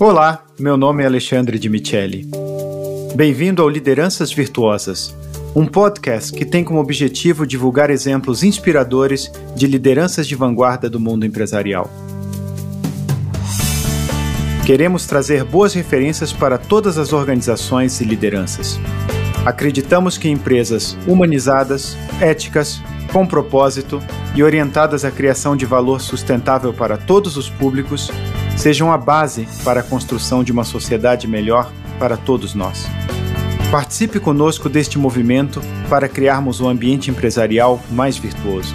Olá, meu nome é Alexandre de Micheli. Bem-vindo ao Lideranças Virtuosas, um podcast que tem como objetivo divulgar exemplos inspiradores de lideranças de vanguarda do mundo empresarial. Queremos trazer boas referências para todas as organizações e lideranças. Acreditamos que empresas humanizadas, éticas, com propósito e orientadas à criação de valor sustentável para todos os públicos sejam a base para a construção de uma sociedade melhor para todos nós. Participe conosco deste movimento para criarmos um ambiente empresarial mais virtuoso.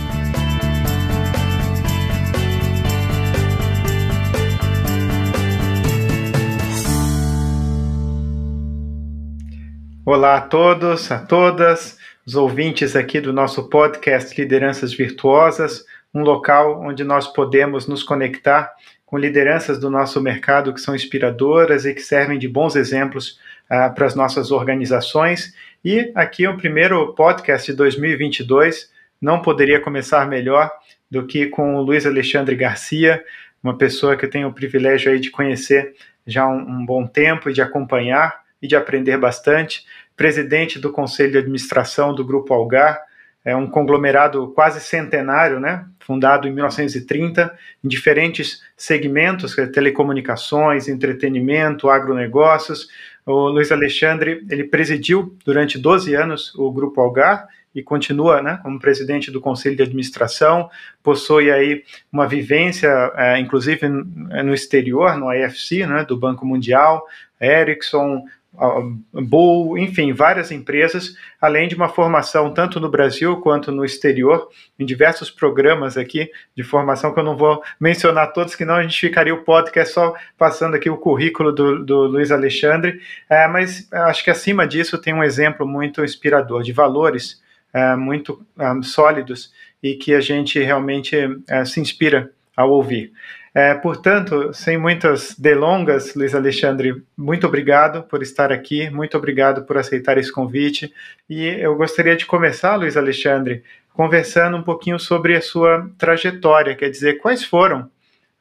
Olá a todos, a todas, os ouvintes aqui do nosso podcast Lideranças Virtuosas, um local onde nós podemos nos conectar com lideranças do nosso mercado que são inspiradoras e que servem de bons exemplos uh, para as nossas organizações. E aqui o primeiro podcast de 2022 não poderia começar melhor do que com o Luiz Alexandre Garcia, uma pessoa que eu tenho o privilégio aí de conhecer já um, um bom tempo e de acompanhar e de aprender bastante, presidente do Conselho de Administração do Grupo Algar, é um conglomerado quase centenário, né? Fundado em 1930, em diferentes segmentos, telecomunicações, entretenimento, agronegócios. O Luiz Alexandre, ele presidiu durante 12 anos o Grupo Algar e continua né, como presidente do Conselho de Administração, possui aí uma vivência, é, inclusive no exterior, no IFC, né, do Banco Mundial, Ericsson, Bull, enfim, várias empresas, além de uma formação tanto no Brasil quanto no exterior, em diversos programas aqui de formação que eu não vou mencionar todos, que não a gente ficaria o podcast só passando aqui o currículo do, do Luiz Alexandre, é, mas acho que acima disso tem um exemplo muito inspirador de valores é, muito é, sólidos e que a gente realmente é, se inspira ao ouvir. É, portanto, sem muitas delongas, Luiz Alexandre, muito obrigado por estar aqui, muito obrigado por aceitar esse convite. E eu gostaria de começar, Luiz Alexandre, conversando um pouquinho sobre a sua trajetória, quer dizer, quais foram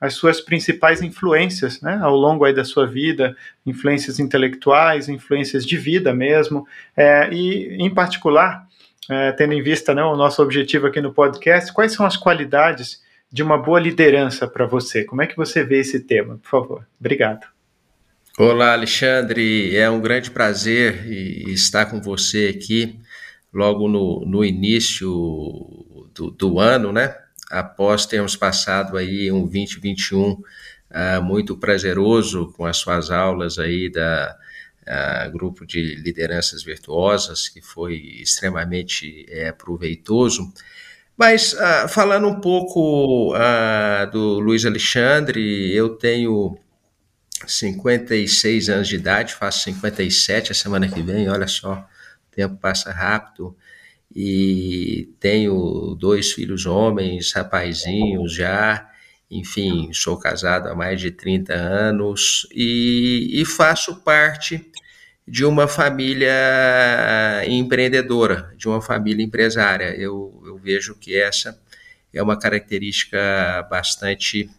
as suas principais influências né, ao longo aí da sua vida, influências intelectuais, influências de vida mesmo, é, e em particular, é, tendo em vista né, o nosso objetivo aqui no podcast, quais são as qualidades de uma boa liderança para você. Como é que você vê esse tema, por favor? Obrigado. Olá, Alexandre. É um grande prazer estar com você aqui logo no, no início do, do ano, né? Após termos passado aí um 2021 uh, ah, muito prazeroso com as suas aulas aí da uh, grupo de lideranças virtuosas, que foi extremamente é, proveitoso. Mas uh, falando um pouco uh, do Luiz Alexandre, eu tenho 56 anos de idade, faço 57 a semana que vem, olha só, o tempo passa rápido. E tenho dois filhos homens, rapazinhos já, enfim, sou casado há mais de 30 anos e, e faço parte de uma família empreendedora, de uma família empresária. Eu vejo que essa é uma característica bastante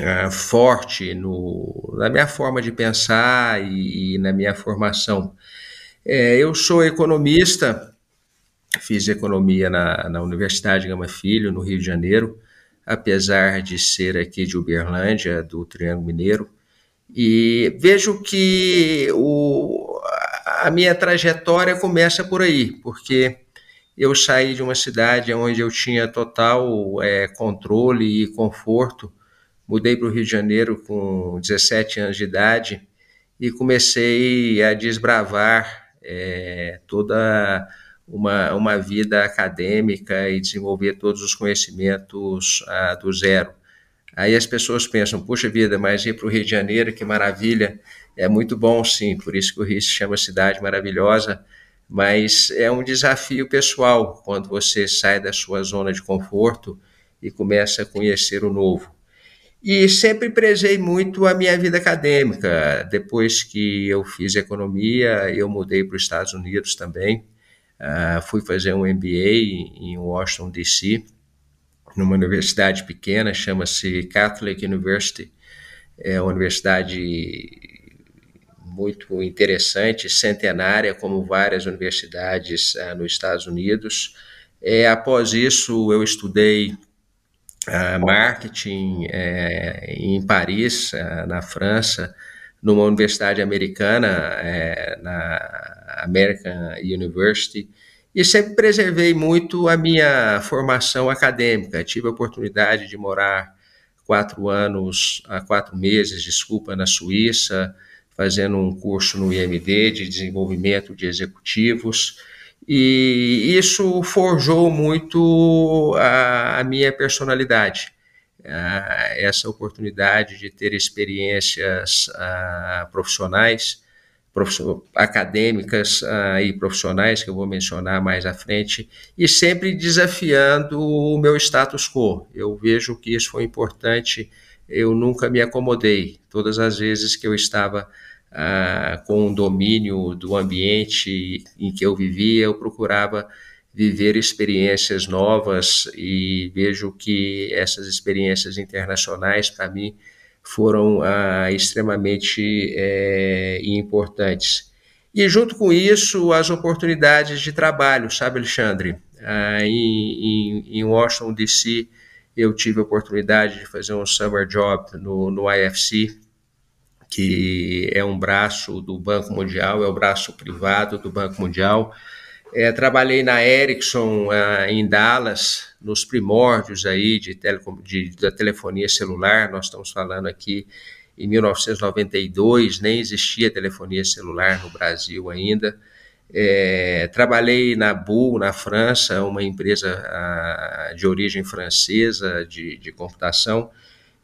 uh, forte no, na minha forma de pensar e, e na minha formação. É, eu sou economista, fiz economia na, na Universidade Gama Filho, no Rio de Janeiro, apesar de ser aqui de Uberlândia, do Triângulo Mineiro. E vejo que o, a minha trajetória começa por aí, porque eu saí de uma cidade onde eu tinha total é, controle e conforto, mudei para o Rio de Janeiro com 17 anos de idade e comecei a desbravar é, toda uma, uma vida acadêmica e desenvolver todos os conhecimentos ah, do zero. Aí as pessoas pensam, puxa vida, mas ir para o Rio de Janeiro, que maravilha. É muito bom, sim, por isso que o Rio se chama cidade maravilhosa, mas é um desafio pessoal quando você sai da sua zona de conforto e começa a conhecer o novo. E sempre prezei muito a minha vida acadêmica. Depois que eu fiz economia, eu mudei para os Estados Unidos também. Uh, fui fazer um MBA em Washington, D.C., numa universidade pequena, chama-se Catholic University, é uma universidade muito interessante, centenária, como várias universidades uh, nos Estados Unidos. É, após isso, eu estudei uh, marketing é, em Paris, uh, na França, numa universidade americana, é, na American University, e sempre preservei muito a minha formação acadêmica. Tive a oportunidade de morar quatro anos, a quatro meses, desculpa, na Suíça, fazendo um curso no IMD de desenvolvimento de executivos. E isso forjou muito a, a minha personalidade. essa oportunidade de ter experiências profissionais, acadêmicas e profissionais, que eu vou mencionar mais à frente, e sempre desafiando o meu status quo. Eu vejo que isso foi importante, eu nunca me acomodei. Todas as vezes que eu estava ah, com o domínio do ambiente em que eu vivia, eu procurava viver experiências novas e vejo que essas experiências internacionais, para mim, foram ah, extremamente é, importantes. E junto com isso, as oportunidades de trabalho, sabe, Alexandre? Ah, em, em, em, Washington, D.C., eu tive a oportunidade de fazer um summer job no, no IFC, que é um braço do Banco Mundial, é o braço privado do Banco Mundial. É, trabalhei na Ericsson uh, em Dallas, nos primórdios aí de, telecom, de, da telefonia celular. Nós estamos falando aqui em 1992, nem existia telefonia celular no Brasil ainda. É, trabalhei na Bull, na França, uma empresa uh, de origem francesa de, de computação.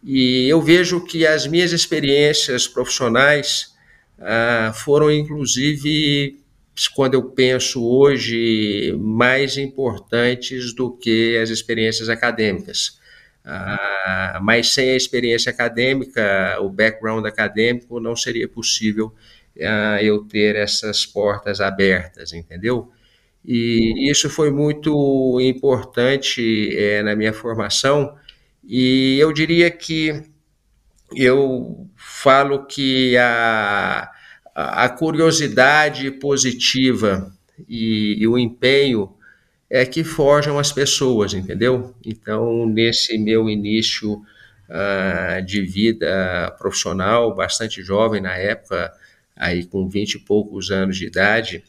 E eu vejo que as minhas experiências profissionais ah, foram, inclusive, quando eu penso hoje, mais importantes do que as experiências acadêmicas. Ah, mas sem a experiência acadêmica, o background acadêmico, não seria possível eu ter essas portas abertas, entendeu? E isso foi muito importante é, na minha formação, e eu diria que eu falo que a, a curiosidade positiva e, e o empenho é que forjam as pessoas, entendeu? Então, nesse meu início uh, de vida profissional, bastante jovem na época, aí com vinte e poucos anos de idade,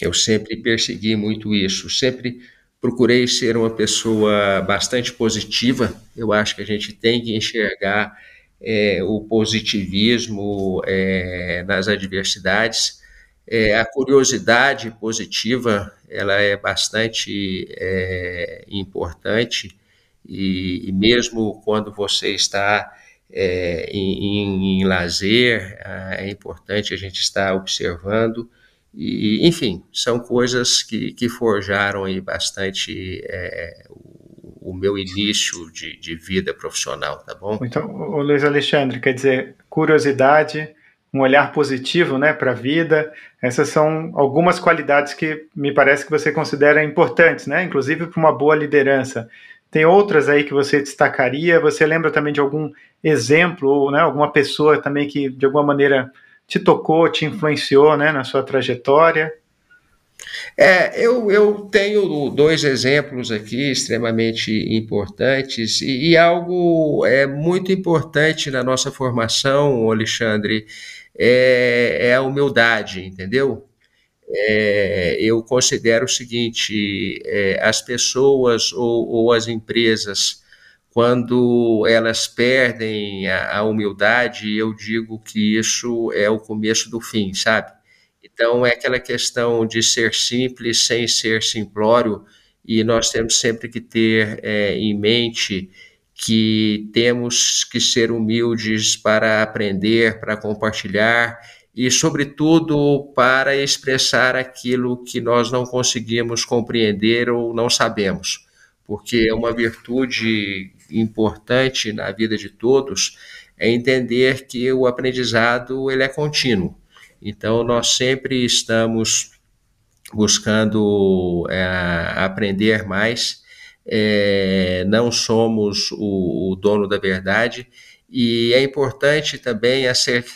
eu sempre persegui muito isso, sempre procurei ser uma pessoa bastante positiva. Eu acho que a gente tem que enxergar é, o positivismo é, nas adversidades. É, a curiosidade positiva ela é bastante é, importante e, e, mesmo quando você está é, em, em, lazer, é importante a gente estar observando e, enfim, são coisas que, que forjaram aí bastante é, o, o, meu início de, de, vida profissional, tá bom? Então, o Luiz Alexandre, quer dizer, curiosidade, um olhar positivo né, para a vida, essas são algumas qualidades que me parece que você considera importantes, né, inclusive para uma boa liderança. Tem outras aí que você destacaria? Você lembra também de algum exemplo, ou né, alguma pessoa também que de alguma maneira te tocou, te influenciou né, na sua trajetória? É, eu, eu tenho dois exemplos aqui extremamente importantes e, e, algo é muito importante na nossa formação, Alexandre, é, é a humildade, entendeu? É, eu considero o seguinte: é, as pessoas ou, ou as empresas quando elas perdem a, a, humildade, eu digo que isso é o começo do fim, sabe? Então, é aquela questão de ser simples sem ser simplório, e nós temos sempre que ter é, em mente que temos que ser humildes para aprender, para compartilhar e, sobretudo, para expressar aquilo que nós não conseguimos compreender ou não sabemos, porque é uma virtude importante na vida de todos é entender que o aprendizado ele é contínuo. Então, nós sempre estamos buscando é, aprender mais, é, não somos o, o, dono da verdade e é importante também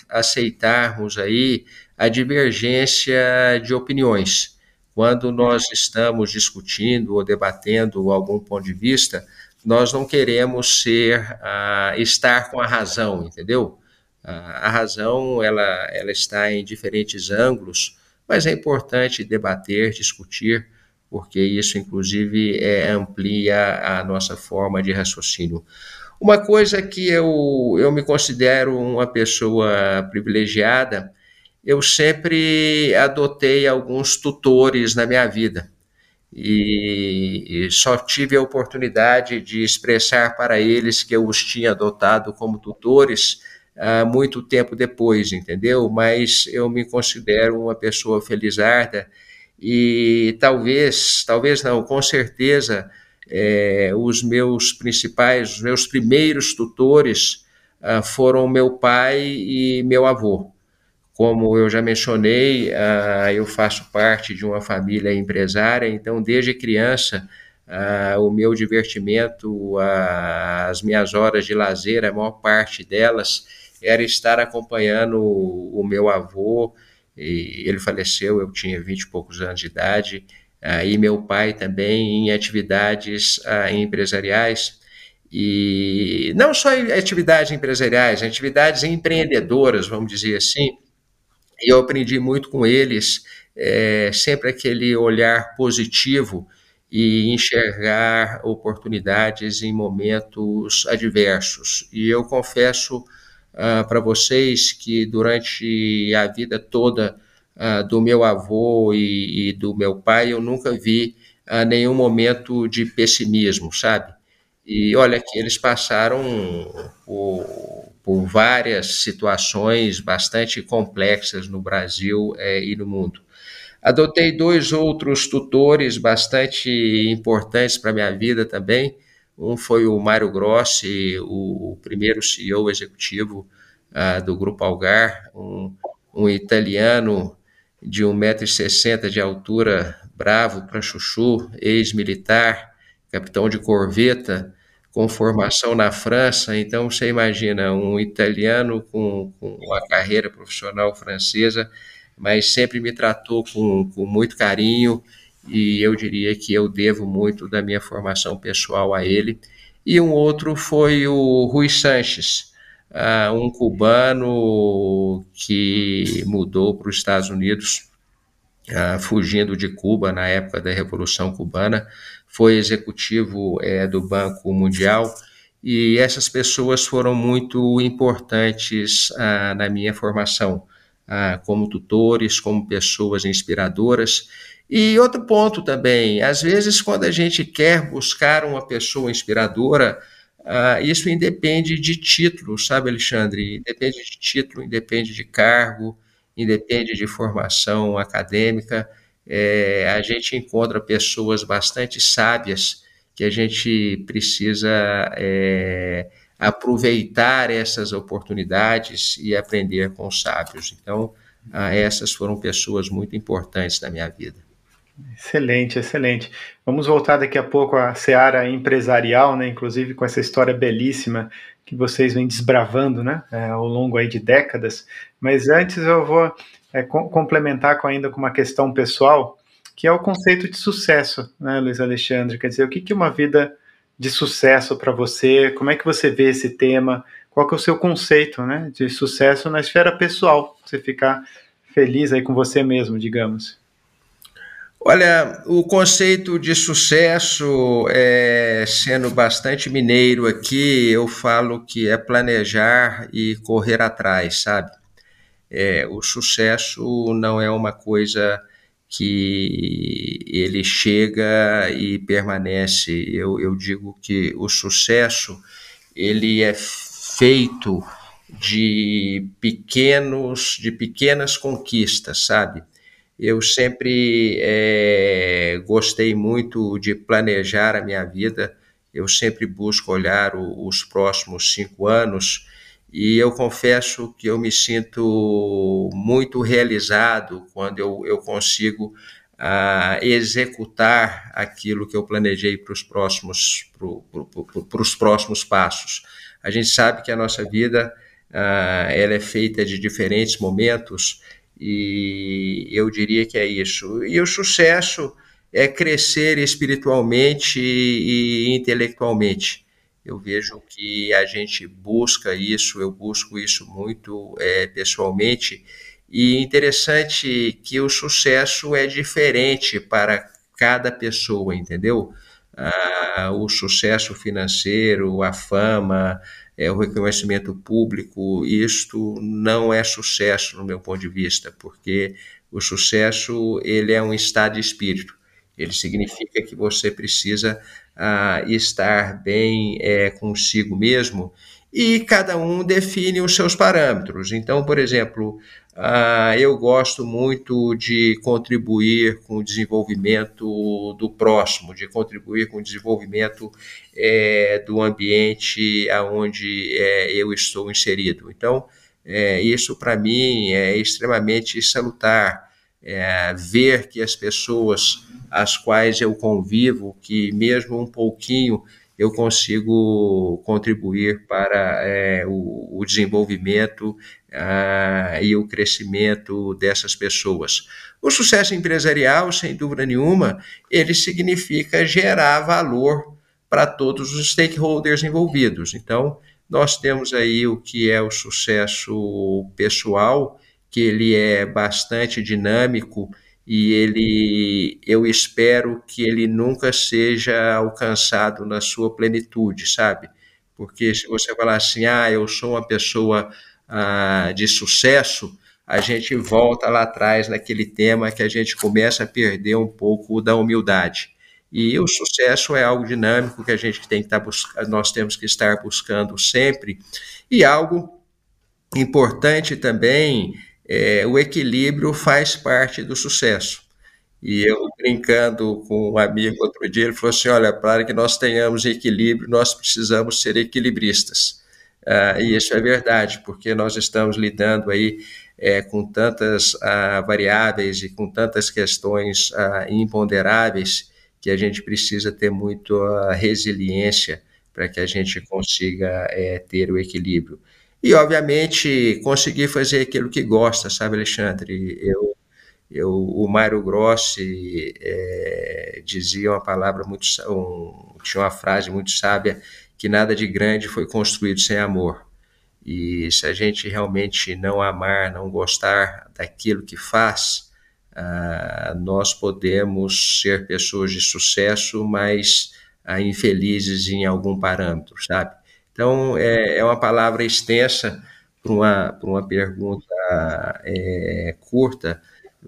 aceitarmos aí a divergência de opiniões. Quando nós estamos discutindo ou debatendo algum ponto de vista, nós não queremos ser uh, estar com a razão, entendeu? Uh, a razão ela, ela está em diferentes ângulos, mas é importante debater, discutir, porque isso inclusive é, amplia a nossa forma de raciocínio. Uma coisa que eu, eu me considero uma pessoa privilegiada, eu sempre adotei alguns tutores na minha vida e, e só tive a oportunidade de expressar para eles que eu os tinha adotado como tutores uh, muito tempo depois, entendeu? Mas eu me considero uma pessoa felizarda e talvez, talvez não, com certeza, é, os meus principais, os meus primeiros tutores uh, foram meu pai e meu avô. Como eu já mencionei, uh, eu faço parte de uma família empresária, então desde criança uh, o meu divertimento, as minhas horas de lazer, a maior parte delas era estar acompanhando o, o meu avô. ele faleceu, eu tinha vinte e poucos anos de idade, e meu pai também em atividades empresariais e não só atividades empresariais, atividades empreendedoras, vamos dizer assim, e eu aprendi muito com eles, é, sempre aquele olhar positivo e enxergar oportunidades em momentos adversos. E eu confesso ah, para vocês que durante a vida toda ah, do meu avô e, e, do meu pai, eu nunca vi ah, nenhum momento de pessimismo, sabe? E olha que eles passaram por por várias situações bastante complexas no Brasil é, e no mundo. Adotei dois outros tutores bastante importantes para a minha vida também. Um foi o Mário Grossi, o primeiro CEO executivo uh, do Grupo Algar, um, um italiano de 1,60m de altura, bravo para chuchu, ex-militar, capitão de corveta, com formação na França, então você imagina um italiano com, com uma carreira profissional francesa, mas sempre me tratou com, com muito carinho e eu diria que eu devo muito da minha formação pessoal a ele. E um outro foi o Rui Sanches, uh, um cubano que mudou para os Estados Unidos, uh, fugindo de Cuba na época da Revolução Cubana, foi executivo é, do Banco Mundial, e essas pessoas foram muito importantes ah, na minha formação, como tutores, como pessoas inspiradoras. E outro ponto também, às vezes, quando a gente quer buscar uma pessoa inspiradora, ah, isso independe de título, sabe, Alexandre? Independe de título, independe de cargo, independe de formação acadêmica é, a gente encontra pessoas bastante sábias que a gente precisa é, aproveitar essas oportunidades e aprender com os sábios. Então, ah, essas foram pessoas muito importantes na minha vida. Excelente, excelente. Vamos voltar daqui a pouco à seara empresarial, né? Inclusive com essa história belíssima que vocês vêm desbravando, né? É, ao longo aí de décadas. Mas antes eu vou é, complementar com, ainda com uma questão pessoal, que é o conceito de sucesso, né, Luiz Alexandre? Quer dizer, o que, que é uma vida de sucesso para você? Como é que você vê esse tema? Qual que é o seu conceito né, de sucesso na esfera pessoal? Você ficar feliz aí com você mesmo, digamos. Olha, o conceito de sucesso, é, sendo bastante mineiro aqui, eu falo que é planejar e correr atrás, sabe? É, o sucesso não é uma coisa que ele chega e permanece. Eu, eu digo que o sucesso ele é feito de pequenos, de pequenas conquistas, sabe? Eu sempre é, gostei muito de planejar a minha vida. Eu sempre busco olhar o, os próximos cinco anos e eu confesso que eu me sinto muito realizado quando eu, eu consigo uh, executar aquilo que eu planejei para os próximos, pro, pro, próximos passos. A gente sabe que a nossa vida uh, ela é feita de diferentes momentos e eu diria que é isso. E o sucesso é crescer espiritualmente e intelectualmente. Eu vejo que a gente busca isso, eu busco isso muito é, pessoalmente. E interessante que o sucesso é diferente para cada pessoa, entendeu? Ah, o sucesso financeiro, a fama, é, o reconhecimento público, isto não é sucesso no meu ponto de vista, porque o sucesso ele é um estado de espírito. Ele significa que você precisa ah, estar bem é, consigo mesmo e cada um define os seus parâmetros. Então, por exemplo, ah, eu gosto muito de contribuir com o desenvolvimento do próximo, de contribuir com o desenvolvimento é, do ambiente aonde é, eu estou inserido. Então, é, isso para mim é extremamente salutar. É, ver que as pessoas às quais eu convivo, que mesmo um pouquinho eu consigo contribuir para é, o, o, desenvolvimento ah, e o crescimento dessas pessoas. O sucesso empresarial, sem dúvida nenhuma, ele significa gerar valor para todos os stakeholders envolvidos. Então, nós temos aí o que é o sucesso pessoal, que ele é bastante dinâmico e ele eu espero que ele nunca seja alcançado na sua plenitude, sabe? Porque se você falar assim, ah, eu sou uma pessoa ah, de sucesso, a gente volta lá atrás naquele tema que a gente começa a perder um pouco da humildade. E o sucesso é algo dinâmico que a gente tem que estar buscando, nós temos que estar buscando sempre. E algo importante também é, o equilíbrio faz parte do sucesso. E eu, brincando com um amigo outro dia, ele falou assim: olha, para que nós tenhamos equilíbrio, nós precisamos ser equilibristas. Ah, e isso é verdade, porque nós estamos lidando aí é, com tantas ah, variáveis e com tantas questões ah, imponderáveis que a gente precisa ter muito resiliência para que a gente consiga é, ter o equilíbrio. E, obviamente, conseguir fazer aquilo que gosta, sabe, Alexandre? Eu, eu, o Mário Grossi é, dizia uma palavra muito. Um, tinha uma frase muito sábia que nada de grande foi construído sem amor. E se a gente realmente não amar, não gostar daquilo que faz, ah, nós podemos ser pessoas de sucesso, mas ah, infelizes em algum parâmetro, sabe? Então, é, é uma palavra extensa para uma, uma pergunta é, curta,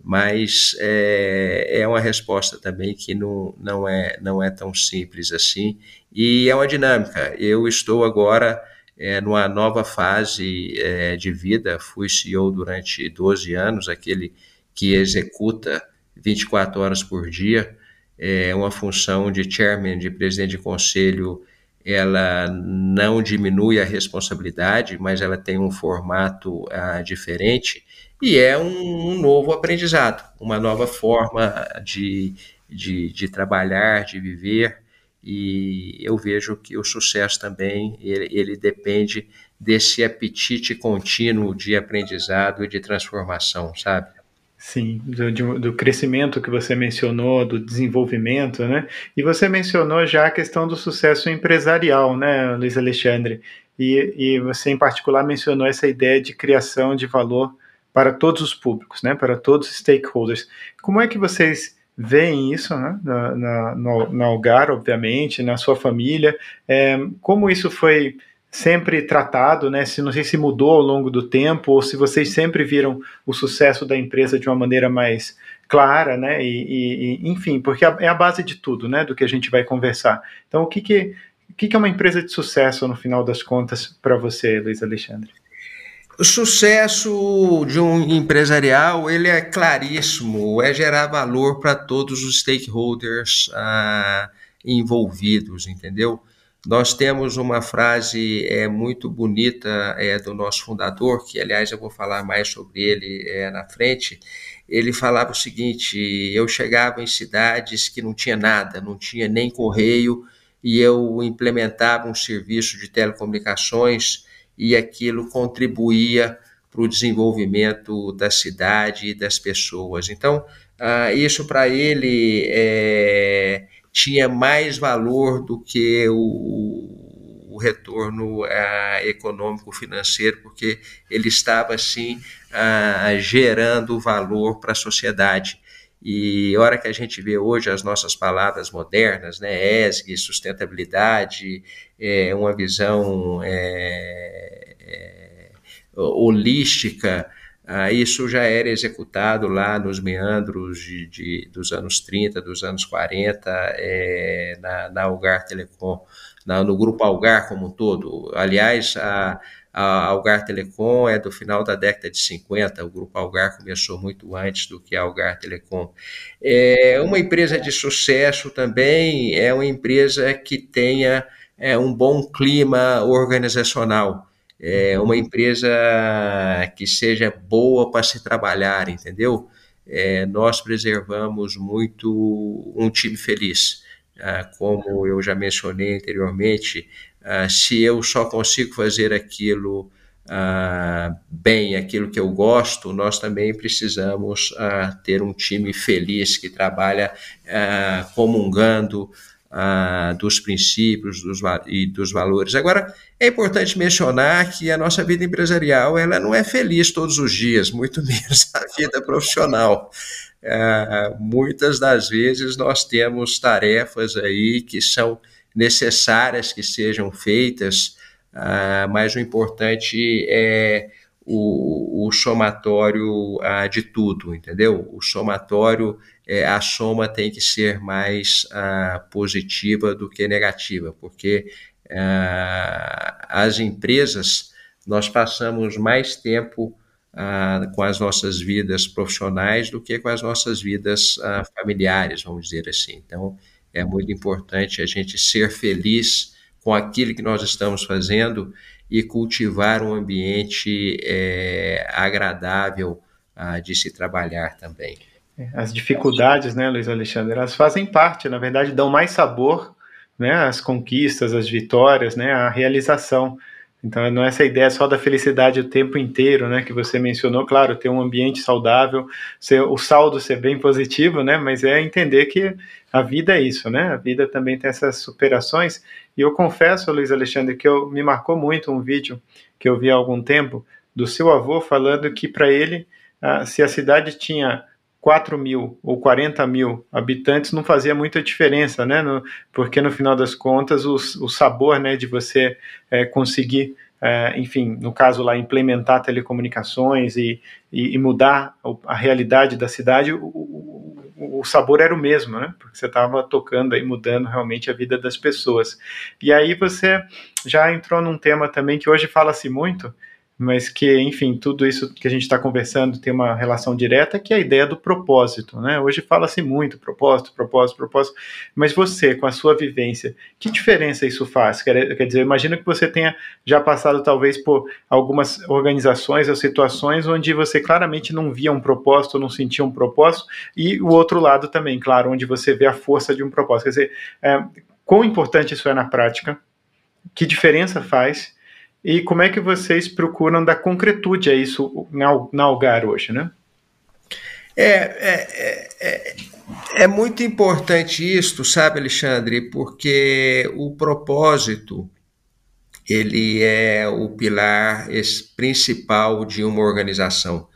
mas é, é uma resposta também que não, não, é, não é tão simples assim, e é uma dinâmica. Eu estou agora é, numa nova fase é, de vida, fui CEO durante 12 anos, aquele que executa 24 horas por dia, é uma função de chairman, de presidente de conselho. Ela não diminui a responsabilidade, mas ela tem um formato uh, diferente e é um, um, novo aprendizado, uma nova forma de, de, de, trabalhar, de viver. E eu vejo que o sucesso também ele, ele depende desse apetite contínuo de aprendizado e de transformação, sabe? Sim, do, do, crescimento que você mencionou, do desenvolvimento, né? E você mencionou já a questão do sucesso empresarial, né, Luiz Alexandre? E, e você, em particular, mencionou essa ideia de criação de valor para todos os públicos, né? Para todos os stakeholders. Como é que vocês veem isso, né? Na, na, no, na Algar, obviamente, na sua família? É, como isso foi sempre tratado, né? Se não sei se mudou ao longo do tempo ou se vocês sempre viram o sucesso da empresa de uma maneira mais clara, né? E, e enfim, porque é a base de tudo, né? Do que a gente vai conversar. Então, o que que o que, que é uma empresa de sucesso no final das contas para você, Luiz Alexandre? O sucesso de um empresarial ele é claríssimo, é gerar valor para todos os stakeholders ah, envolvidos, entendeu? Nós temos uma frase é, muito bonita é, do nosso fundador, que aliás eu vou falar mais sobre ele é, na frente. Ele falava o seguinte: eu chegava em cidades que não tinha nada, não tinha nem correio, e eu implementava um serviço de telecomunicações e aquilo contribuía para o desenvolvimento da cidade e das pessoas. Então, ah, isso para ele é, tinha mais valor do que o, o retorno ah, econômico financeiro, porque ele estava assim gerando valor para a sociedade. E a hora que a gente vê hoje as nossas palavras modernas, né, ESG, sustentabilidade, é, uma visão é, é, holística, ah, isso já era executado lá nos meandros de, de, dos anos 30, dos anos 40, é, na, na Algar Telecom, na, no grupo Algar como um todo. Aliás, a, a Algar Telecom é do final da década de 50, o grupo Algar começou muito antes do que a Algar Telecom. É uma empresa de sucesso também, é uma empresa que tenha é, um bom clima organizacional é uma empresa que seja boa para se trabalhar, entendeu? É, nós preservamos muito um time feliz. Ah, como eu já mencionei anteriormente, ah, se eu só consigo fazer aquilo ah, bem, aquilo que eu gosto, nós também precisamos ah, ter um time feliz que trabalha comungando dos princípios dos, e dos valores. Agora, é importante mencionar que a nossa vida empresarial ela não é feliz todos os dias, muito menos a vida profissional. Muitas das vezes nós temos tarefas aí que são necessárias que sejam feitas, ah, mas o importante é o, o somatório ah, de tudo, entendeu? O somatório é, a soma tem que ser mais ah, positiva do que negativa, porque ah, as empresas, nós passamos mais tempo com as nossas vidas profissionais do que com as nossas vidas familiares, vamos dizer assim. Então, é muito importante a gente ser feliz com aquilo que nós estamos fazendo e cultivar um ambiente é, agradável ah, de se trabalhar também. As dificuldades, né, Luiz Alexandre, elas fazem parte, na verdade, dão mais sabor, né, às conquistas, às vitórias, né, à realização. Então, não é essa ideia só da felicidade o tempo inteiro, né, que você mencionou, claro, ter um ambiente saudável, ser, o saldo ser bem positivo, né, mas é entender que a vida é isso, né, a vida também tem essas superações, e eu confesso, Luiz Alexandre, que eu, me marcou muito um vídeo que eu vi há algum tempo, do seu avô falando que para ele, ah, se a cidade tinha 4 mil ou 40 mil habitantes não fazia muita diferença, né? No, porque no final das contas o, o sabor, né, de você é, conseguir, é, enfim, no caso lá implementar telecomunicações e, e, e mudar a realidade da cidade, o, o, sabor era o mesmo, né? Porque você estava tocando e mudando realmente a vida das pessoas. E aí você já entrou num tema também que hoje fala-se muito, mas que, enfim, tudo isso que a gente está conversando tem uma relação direta, que é a ideia do propósito, né? Hoje fala-se muito propósito, propósito, propósito, mas você, com a sua vivência, que diferença isso faz? Quer, quer dizer, imagino que você tenha já passado talvez por algumas organizações ou situações onde você claramente não via um propósito, não sentia um propósito, e o outro lado também, claro, onde você vê a força de um propósito. Quer dizer, é, quão importante isso é na prática, que diferença faz e como é que vocês procuram dar concretude a isso na Algar hoje, né? É, é, é, é muito importante isto, sabe, Alexandre, porque o propósito ele é o pilar principal de uma organização.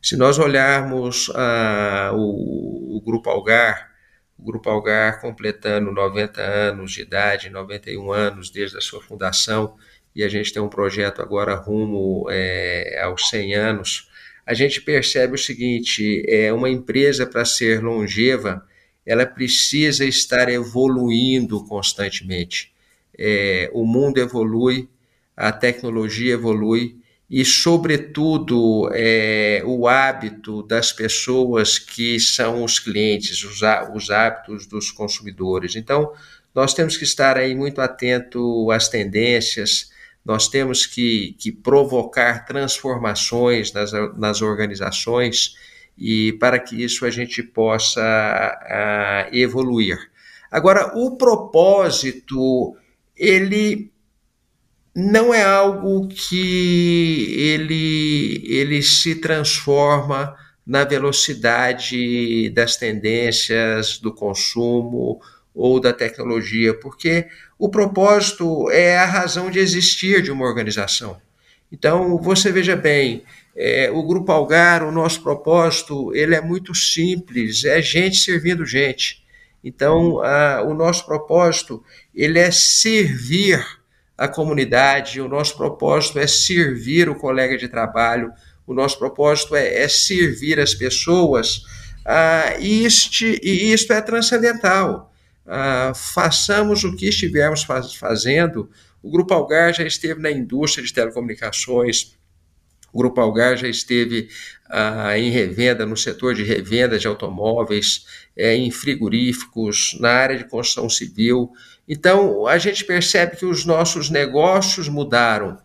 Se nós olharmos ah, o, o Grupo Algar, o Grupo Algar completando 90 anos de idade, 91 anos desde a sua fundação, e a gente tem um projeto agora rumo é, aos 100 anos, a gente percebe o seguinte: é uma empresa para ser longeva, ela precisa estar evoluindo constantemente. É, o mundo evolui, a tecnologia evolui e, sobretudo, é, o hábito das pessoas que são os clientes, os, os hábitos dos consumidores. Então, nós temos que estar aí muito atento às tendências, nós temos que, que provocar transformações nas, nas organizações e para que isso a gente possa a, evoluir. Agora, o propósito, ele não é algo que ele, ele se transforma na velocidade das tendências do consumo ou da tecnologia, porque o propósito é a razão de existir de uma organização. Então, você veja bem, é, o Grupo Algar, o nosso propósito, ele é muito simples, é gente servindo gente. Então, a, o nosso propósito, ele é servir a comunidade, o nosso propósito é servir o colega de trabalho, o nosso propósito é, é servir as pessoas, ah, e, este, e isto é transcendental. Ah, façamos o que estivermos faz, fazendo. O Grupo Algar já esteve na indústria de telecomunicações, o Grupo Algar já esteve ah, em revenda, no setor de revenda de automóveis, é, em frigoríficos, na área de construção civil. Então, a gente percebe que os nossos negócios mudaram,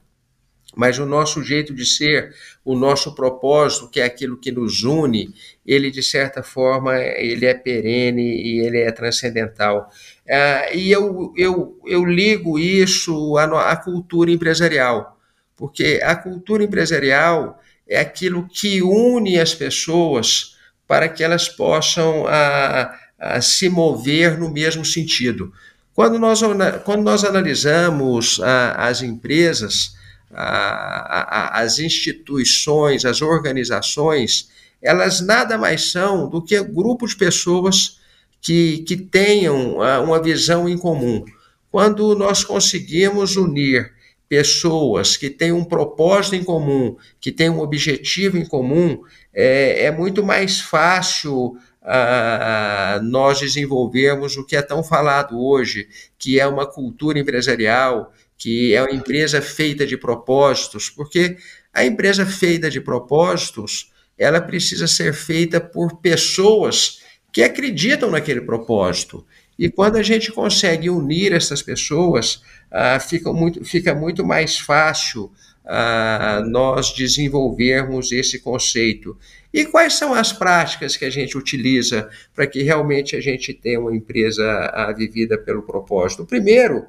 mas o nosso jeito de ser, o nosso propósito, que é aquilo que nos une, ele de certa forma ele é perene e ele é transcendental. Ah, e eu, eu, eu ligo isso à, à cultura empresarial, porque a cultura empresarial é aquilo que une as pessoas para que elas possam a, se mover no mesmo sentido. Quando nós, quando nós analisamos as empresas, as instituições, as organizações, elas nada mais são do que grupos de pessoas que, que tenham uma visão em comum. Quando nós conseguimos unir pessoas que têm um propósito em comum, que têm um objetivo em comum, é, é muito mais fácil uh, nós desenvolvermos o que é tão falado hoje, que é uma cultura empresarial, que é uma empresa feita de propósitos, porque a empresa feita de propósitos, ela precisa ser feita por pessoas que acreditam naquele propósito. E quando a gente consegue unir essas pessoas, uh, fica, muito, fica muito mais fácil uh, nós desenvolvermos esse conceito. E quais são as práticas que a gente utiliza para que realmente a gente tenha uma empresa uh, vivida pelo propósito? Primeiro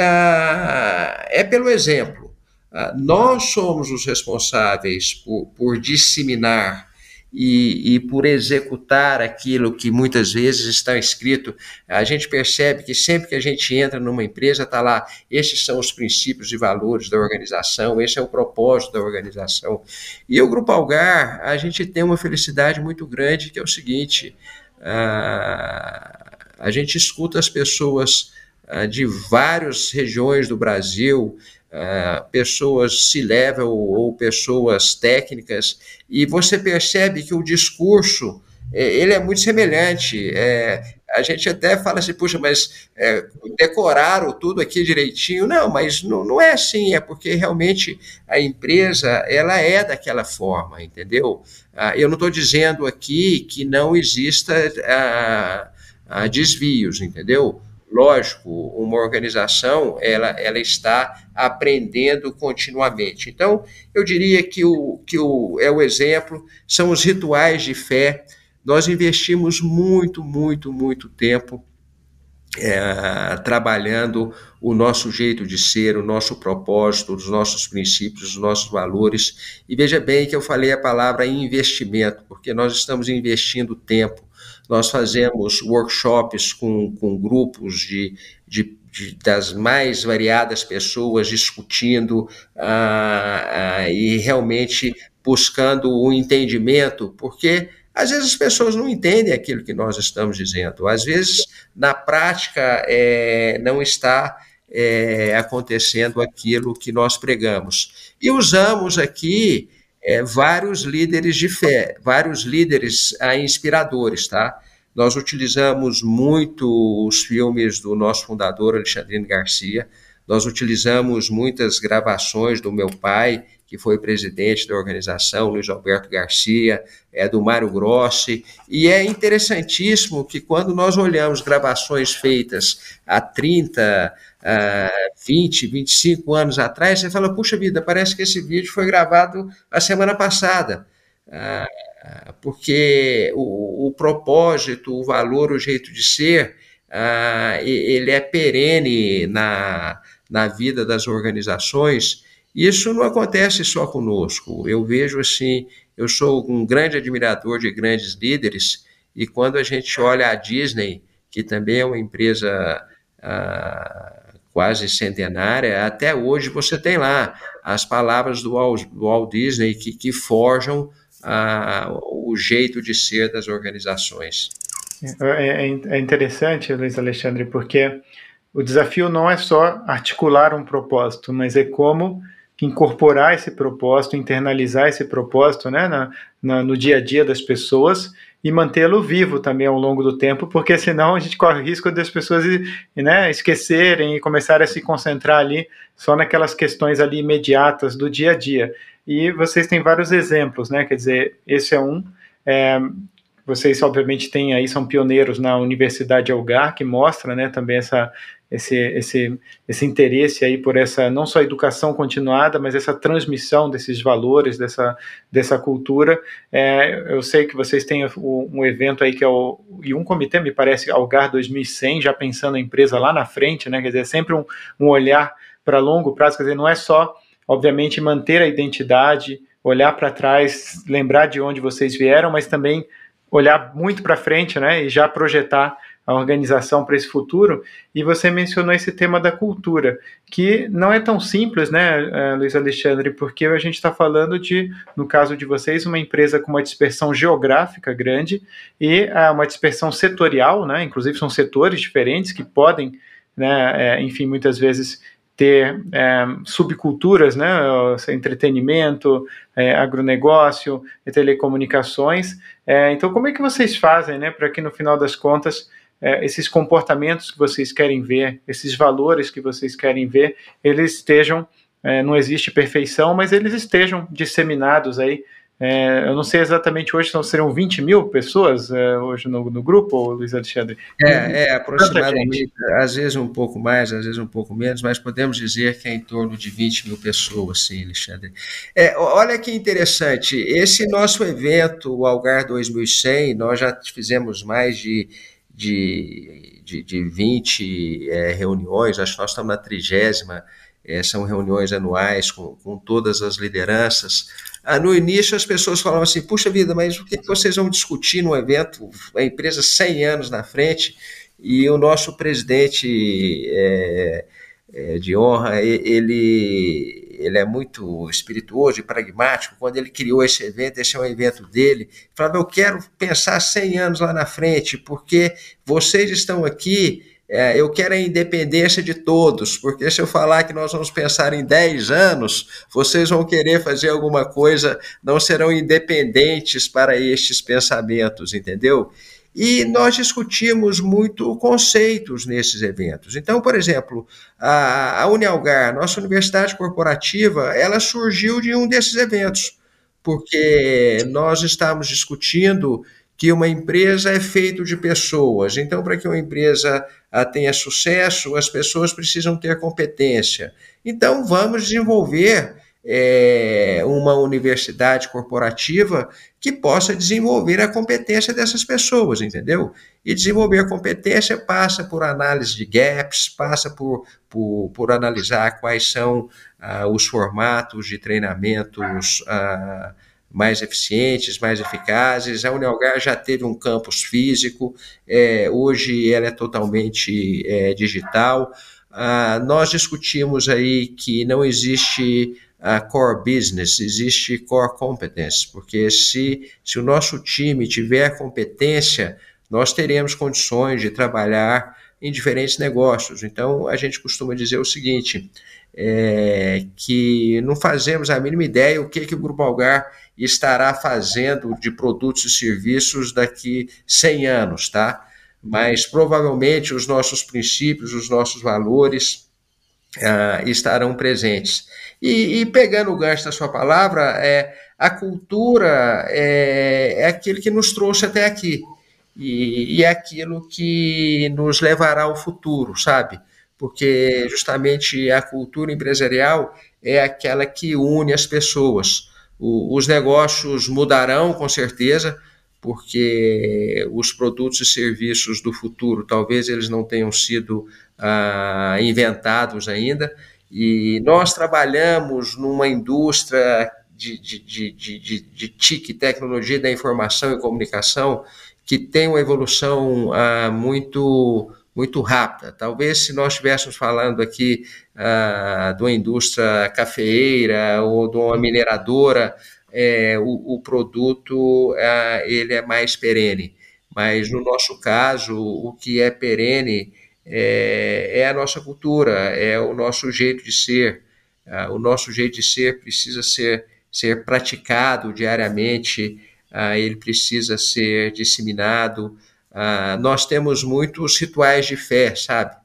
é pelo exemplo. nós somos os responsáveis por, por disseminar e, e, por executar aquilo que muitas vezes está escrito, a gente percebe que sempre que a gente entra numa empresa, está lá, estes são os princípios e valores da organização, esse é o propósito da organização. E o Grupo Algar, a gente tem uma felicidade muito grande, que é o seguinte, a, a gente escuta as pessoas de várias regiões do Brasil, Uh, pessoas C-level ou pessoas técnicas, e você percebe que o discurso é, ele é muito semelhante. É, a gente até fala assim, puxa, mas é, decoraram tudo aqui direitinho. Não, mas não, não é assim, é porque realmente a empresa ela é daquela forma, entendeu? Uh, eu não estou dizendo aqui que não exista uh, desvios, entendeu? Lógico, uma organização ela, ela está aprendendo continuamente. Então, eu diria que, o, que o, é o exemplo, são os rituais de fé. Nós investimos muito, muito, muito tempo é, trabalhando o nosso jeito de ser, o nosso propósito, os nossos princípios, os nossos valores. E veja bem que eu falei a palavra investimento, porque nós estamos investindo tempo nós fazemos workshops com, com grupos de, de, das mais variadas pessoas discutindo ah, ah, e realmente buscando o um entendimento, porque às vezes as pessoas não entendem aquilo que nós estamos dizendo, às vezes na prática é, não está é, acontecendo aquilo que nós pregamos. E usamos aqui é, vários líderes de fé, vários líderes ah, inspiradores, tá? Nós utilizamos muito os filmes do nosso fundador Alexandrino Garcia, nós utilizamos muitas gravações do meu pai, que foi presidente da organização, Luiz Alberto Garcia, é do Mário Grossi, e é interessantíssimo que quando nós olhamos gravações feitas há 30, uh, 20, 25 anos atrás, você fala, puxa vida, parece que esse vídeo foi gravado a semana passada. Uh, porque o, o, propósito, o valor, o jeito de ser, ah, ele é perene na, na vida das organizações. Isso não acontece só conosco. Eu vejo assim, eu sou um grande admirador de grandes líderes e quando a gente olha a Disney, que também é uma empresa ah, quase centenária, até hoje você tem lá as palavras do Walt, Disney que, que forjam ah, o jeito de ser das organizações. É, é, é interessante, Luiz Alexandre, porque o desafio não é só articular um propósito, mas é como incorporar esse propósito, internalizar esse propósito né, na, na, no dia a dia das pessoas e mantê-lo vivo também ao longo do tempo, porque senão a gente corre o risco das pessoas né, esquecerem e começarem a se concentrar ali só naquelas questões ali imediatas do dia a dia. E vocês têm vários exemplos, né? Quer dizer, esse é um. É, vocês, obviamente, têm aí, são pioneiros na Universidade Algar, que mostra né, também essa, esse, esse, esse interesse aí por essa, não só educação continuada, mas essa transmissão desses valores, dessa, dessa cultura. É, eu sei que vocês têm um evento aí que é o, e um comitê, me parece, Algar 2100, já pensando a empresa lá na frente, né, quer dizer, sempre um, um olhar para longo prazo, quer dizer, não é só, obviamente, manter a identidade, olhar para trás, lembrar de onde vocês vieram, mas também olhar muito para frente, né, e já projetar a organização para esse futuro. E você mencionou esse tema da cultura, que não é tão simples, né, eh, Luiz Alexandre, porque a gente está falando de, no caso de vocês, uma empresa com uma dispersão geográfica grande e uh, uma dispersão setorial, né, inclusive são setores diferentes que podem, né, é, enfim, muitas vezes ter é, subculturas, né, entretenimento, é, agronegócio, telecomunicações. É, então, como é que vocês fazem, né, para que no final das contas é, esses comportamentos que vocês querem ver, esses valores que vocês querem ver, eles estejam, é, não existe perfeição, mas eles estejam disseminados aí é, eu não sei exatamente hoje, não seriam 20 mil pessoas é, hoje no, no, grupo, Luiz Alexandre? É, é aproximadamente, às vezes um pouco mais, às vezes um pouco menos, mas podemos dizer que é em torno de 20 mil pessoas, sim, Alexandre. É, olha que interessante, esse nosso evento, o Algar 2100, nós já fizemos mais de, de, de, de 20 é, reuniões, acho que nós estamos na trigésima, é, são reuniões anuais com, com todas as lideranças, ah, no início as pessoas falavam assim, puxa vida, mas o que vocês vão discutir no evento, a empresa 100 anos na frente, e o nosso presidente é, de honra, ele, ele é muito espirituoso e pragmático, quando ele criou esse evento, esse é um evento dele, falava, eu quero pensar 100 anos lá na frente, porque vocês estão aqui é, eu quero a independência de todos, porque se eu falar que nós vamos pensar em 10 anos, vocês vão querer fazer alguma coisa, não serão independentes para estes pensamentos, entendeu? E nós discutimos muito conceitos nesses eventos. Então, por exemplo, a, a Unialgar, nossa universidade corporativa, ela surgiu de um desses eventos, porque nós estávamos discutindo que uma empresa é feito de pessoas. Então, para que uma empresa tenha sucesso, as pessoas precisam ter competência. Então, vamos desenvolver é, uma universidade corporativa que possa desenvolver a competência dessas pessoas, entendeu? E desenvolver a competência passa por análise de gaps, passa por, por, por analisar quais são ah, os formatos de treinamentos. Ah, mais eficientes, mais eficazes. A Unelgar já teve um campus físico, é, hoje ela é totalmente é, digital. Ah, nós discutimos aí que não existe a core business, existe core competence, porque se, se o nosso time tiver competência, nós teremos condições de trabalhar em diferentes negócios. Então, a gente costuma dizer o seguinte, é, que não fazemos a mínima ideia o que, que o Grupo Algar estará fazendo de produtos e serviços daqui 100 anos, tá? Mas provavelmente os nossos princípios, os nossos valores ah, estarão presentes. E, e, pegando o gancho da sua palavra, é, a cultura é, é aquilo que nos trouxe até aqui. E, e é aquilo que nos levará ao futuro, sabe? Porque justamente a cultura empresarial é aquela que une as pessoas o, os negócios mudarão com certeza, porque os produtos e serviços do futuro talvez eles não tenham sido ah, inventados ainda, e nós trabalhamos numa indústria de, de, de, de, de TIC, tecnologia da informação e comunicação, que tem uma evolução ah, muito muito rápida. Talvez se nós estivéssemos falando aqui ah, de uma indústria cafeeira ou de uma mineradora, é, o, o, produto ele é mais perene. Mas no nosso caso, o que é perene é, é a nossa cultura, é o nosso jeito de ser. Ah, o nosso jeito de ser precisa ser, ser praticado diariamente, ah, ele precisa ser disseminado. Ah, nós temos muitos rituais de fé, sabe?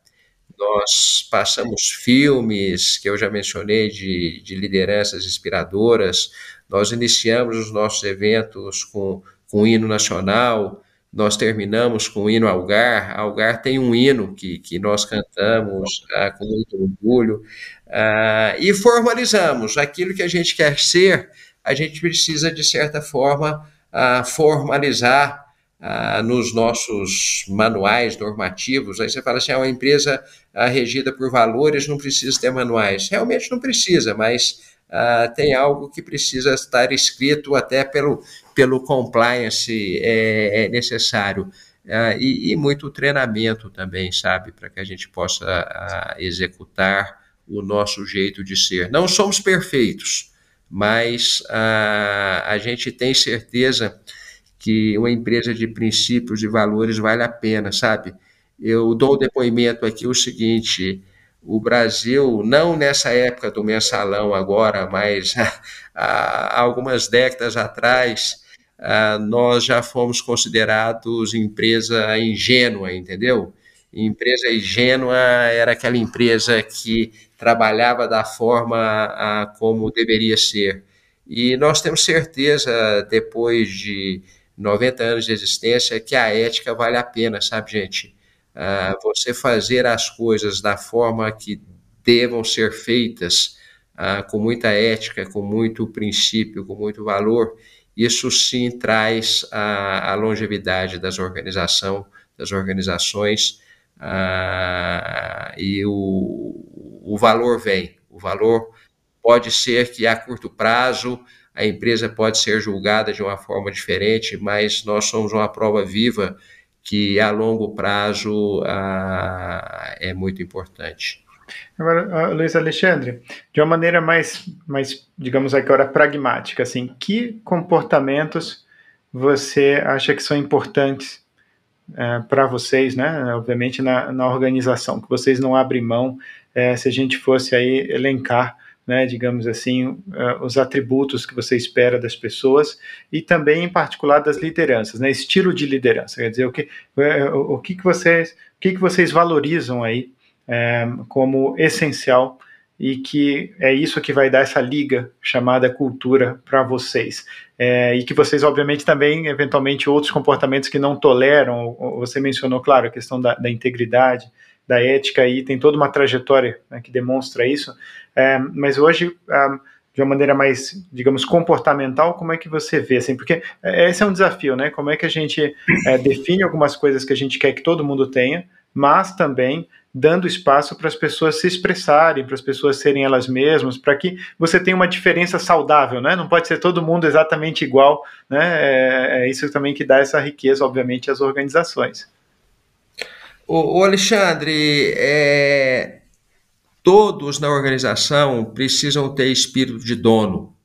Nós passamos filmes que eu já mencionei de, de lideranças inspiradoras, nós iniciamos os nossos eventos com, com o hino nacional, nós terminamos com o hino Algar. Algar tem um hino que, que nós cantamos ah, com muito orgulho ah, e formalizamos aquilo que a gente quer ser. A gente precisa, de certa forma, ah, formalizar ah, nos nossos manuais normativos. Aí você fala assim: é uma empresa ah, regida por valores, não precisa ter manuais. Realmente não precisa, mas Uh, tem algo que precisa estar escrito até pelo, pelo compliance é, é necessário. Uh, e, e, muito treinamento também, sabe, para que a gente possa uh, executar o nosso jeito de ser. Não somos perfeitos, mas a gente tem certeza que uma empresa de princípios e valores vale a pena, sabe? Eu dou o depoimento aqui o seguinte: o Brasil, não nessa época do mensalão agora, mas há algumas décadas atrás, nós já fomos considerados empresa ingênua, entendeu? Empresa ingênua era aquela empresa que trabalhava da forma como deveria ser. E nós temos certeza, depois de 90 anos de existência, que a ética vale a pena, sabe, gente? uh, você fazer as coisas da forma que devam ser feitas, uh, com muita ética, com muito princípio, com muito valor, isso sim traz a, a longevidade das organização, das organizações uh, e o, o valor vem. O valor pode ser que a curto prazo a empresa pode ser julgada de uma forma diferente, mas nós somos uma prova viva que a longo prazo ah, é muito importante. Agora, Luiz Alexandre, de uma maneira mais, mais digamos agora, pragmática, assim, que comportamentos você acha que são importantes é, para vocês, né? Obviamente na, na organização, que vocês não abrem mão, é, se a gente fosse aí elencar né, digamos assim, uh, os atributos que você espera das pessoas e também, em particular, das lideranças, né, estilo de liderança, quer dizer, o que, uh, o que, que, vocês, o que, que vocês valorizam aí uh, como essencial e que é isso que vai dar essa liga chamada cultura para vocês. É, e que vocês, obviamente, também, eventualmente, outros comportamentos que não toleram, você mencionou, claro, a questão da, da integridade, da ética aí, tem toda uma trajetória né, que demonstra isso, é, mas hoje, é, de uma maneira mais, digamos, comportamental, como é que você vê, assim, porque esse é um desafio, né, como é que a gente é, define algumas coisas que a gente quer que todo mundo tenha, mas também dando espaço para as pessoas se expressarem, para as pessoas serem elas mesmas, para que você tenha uma diferença saudável, né? Não pode ser todo mundo exatamente igual, né? É, é isso também que dá essa riqueza, obviamente, às organizações. O, Alexandre, é, todos na organização precisam ter espírito de dono.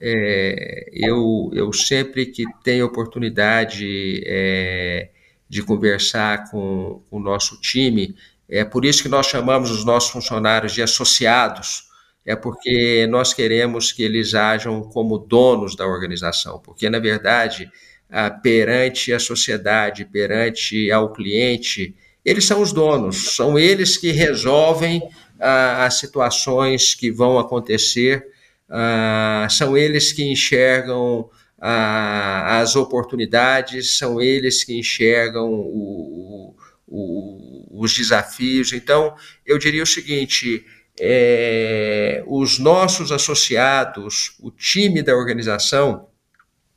É, eu, eu sempre que tenho oportunidade é, de conversar com o nosso time, é por isso que nós chamamos os nossos funcionários de associados, é porque nós queremos que eles ajam como donos da organização, porque na verdade ah, perante a sociedade, perante ao cliente, eles são os donos, são eles que resolvem ah, as situações que vão acontecer, ah, são eles que enxergam as oportunidades, são eles que enxergam o, o, os desafios. Então, eu diria o seguinte: é, os nossos associados, o time da organização,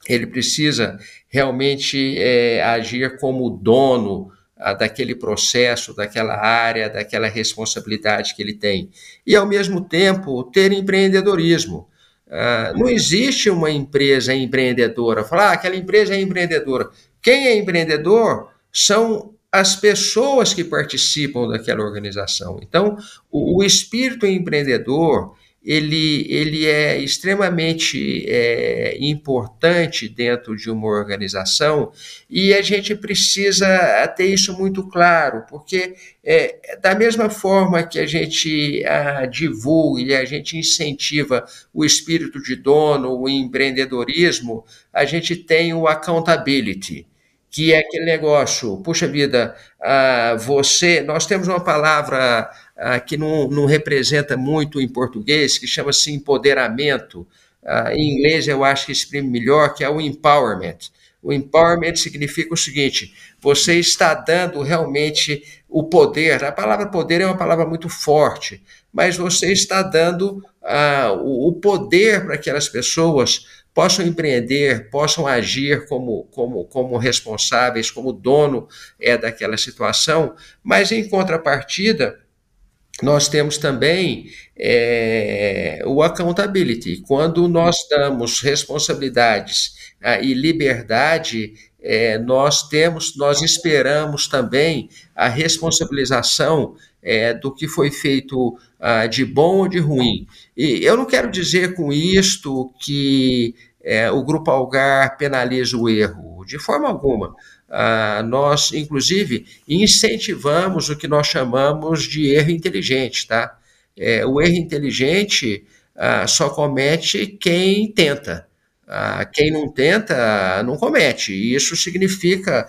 ele precisa realmente é, agir como dono daquele processo, daquela área, daquela responsabilidade que ele tem. E, ao mesmo tempo, ter empreendedorismo. Uh, não existe uma empresa empreendedora. Falar, ah, aquela empresa é empreendedora. Quem é empreendedor são as pessoas que participam daquela organização. Então, o, o espírito empreendedor ele, ele é extremamente é, importante dentro de uma organização e a gente precisa ter isso muito claro, porque é, da mesma forma que a gente a, divulga e a gente incentiva o espírito de dono, o empreendedorismo, a gente tem o accountability que é aquele negócio, puxa vida, ah, você, nós temos uma palavra ah, que não, não, representa muito em português, que chama-se empoderamento. Ah, em inglês eu acho que exprime melhor, que é o empowerment. O empowerment significa o seguinte: você está dando realmente o poder. A palavra poder é uma palavra muito forte, mas você está dando ah, o, poder para aquelas pessoas possam empreender, possam agir como, como, como responsáveis, como dono é daquela situação, mas em contrapartida, nós temos também é, o accountability. Quando nós damos responsabilidades ah, e liberdade, é, nós temos, nós esperamos também a responsabilização é, do que foi feito ah, de bom ou de ruim. E eu não quero dizer com isto que é, o Grupo Algar penaliza o erro, de forma alguma. Ah, nós, inclusive, incentivamos o que nós chamamos de erro inteligente. Tá? É, o erro inteligente ah, só comete quem tenta. Ah, quem não tenta, não comete. E isso significa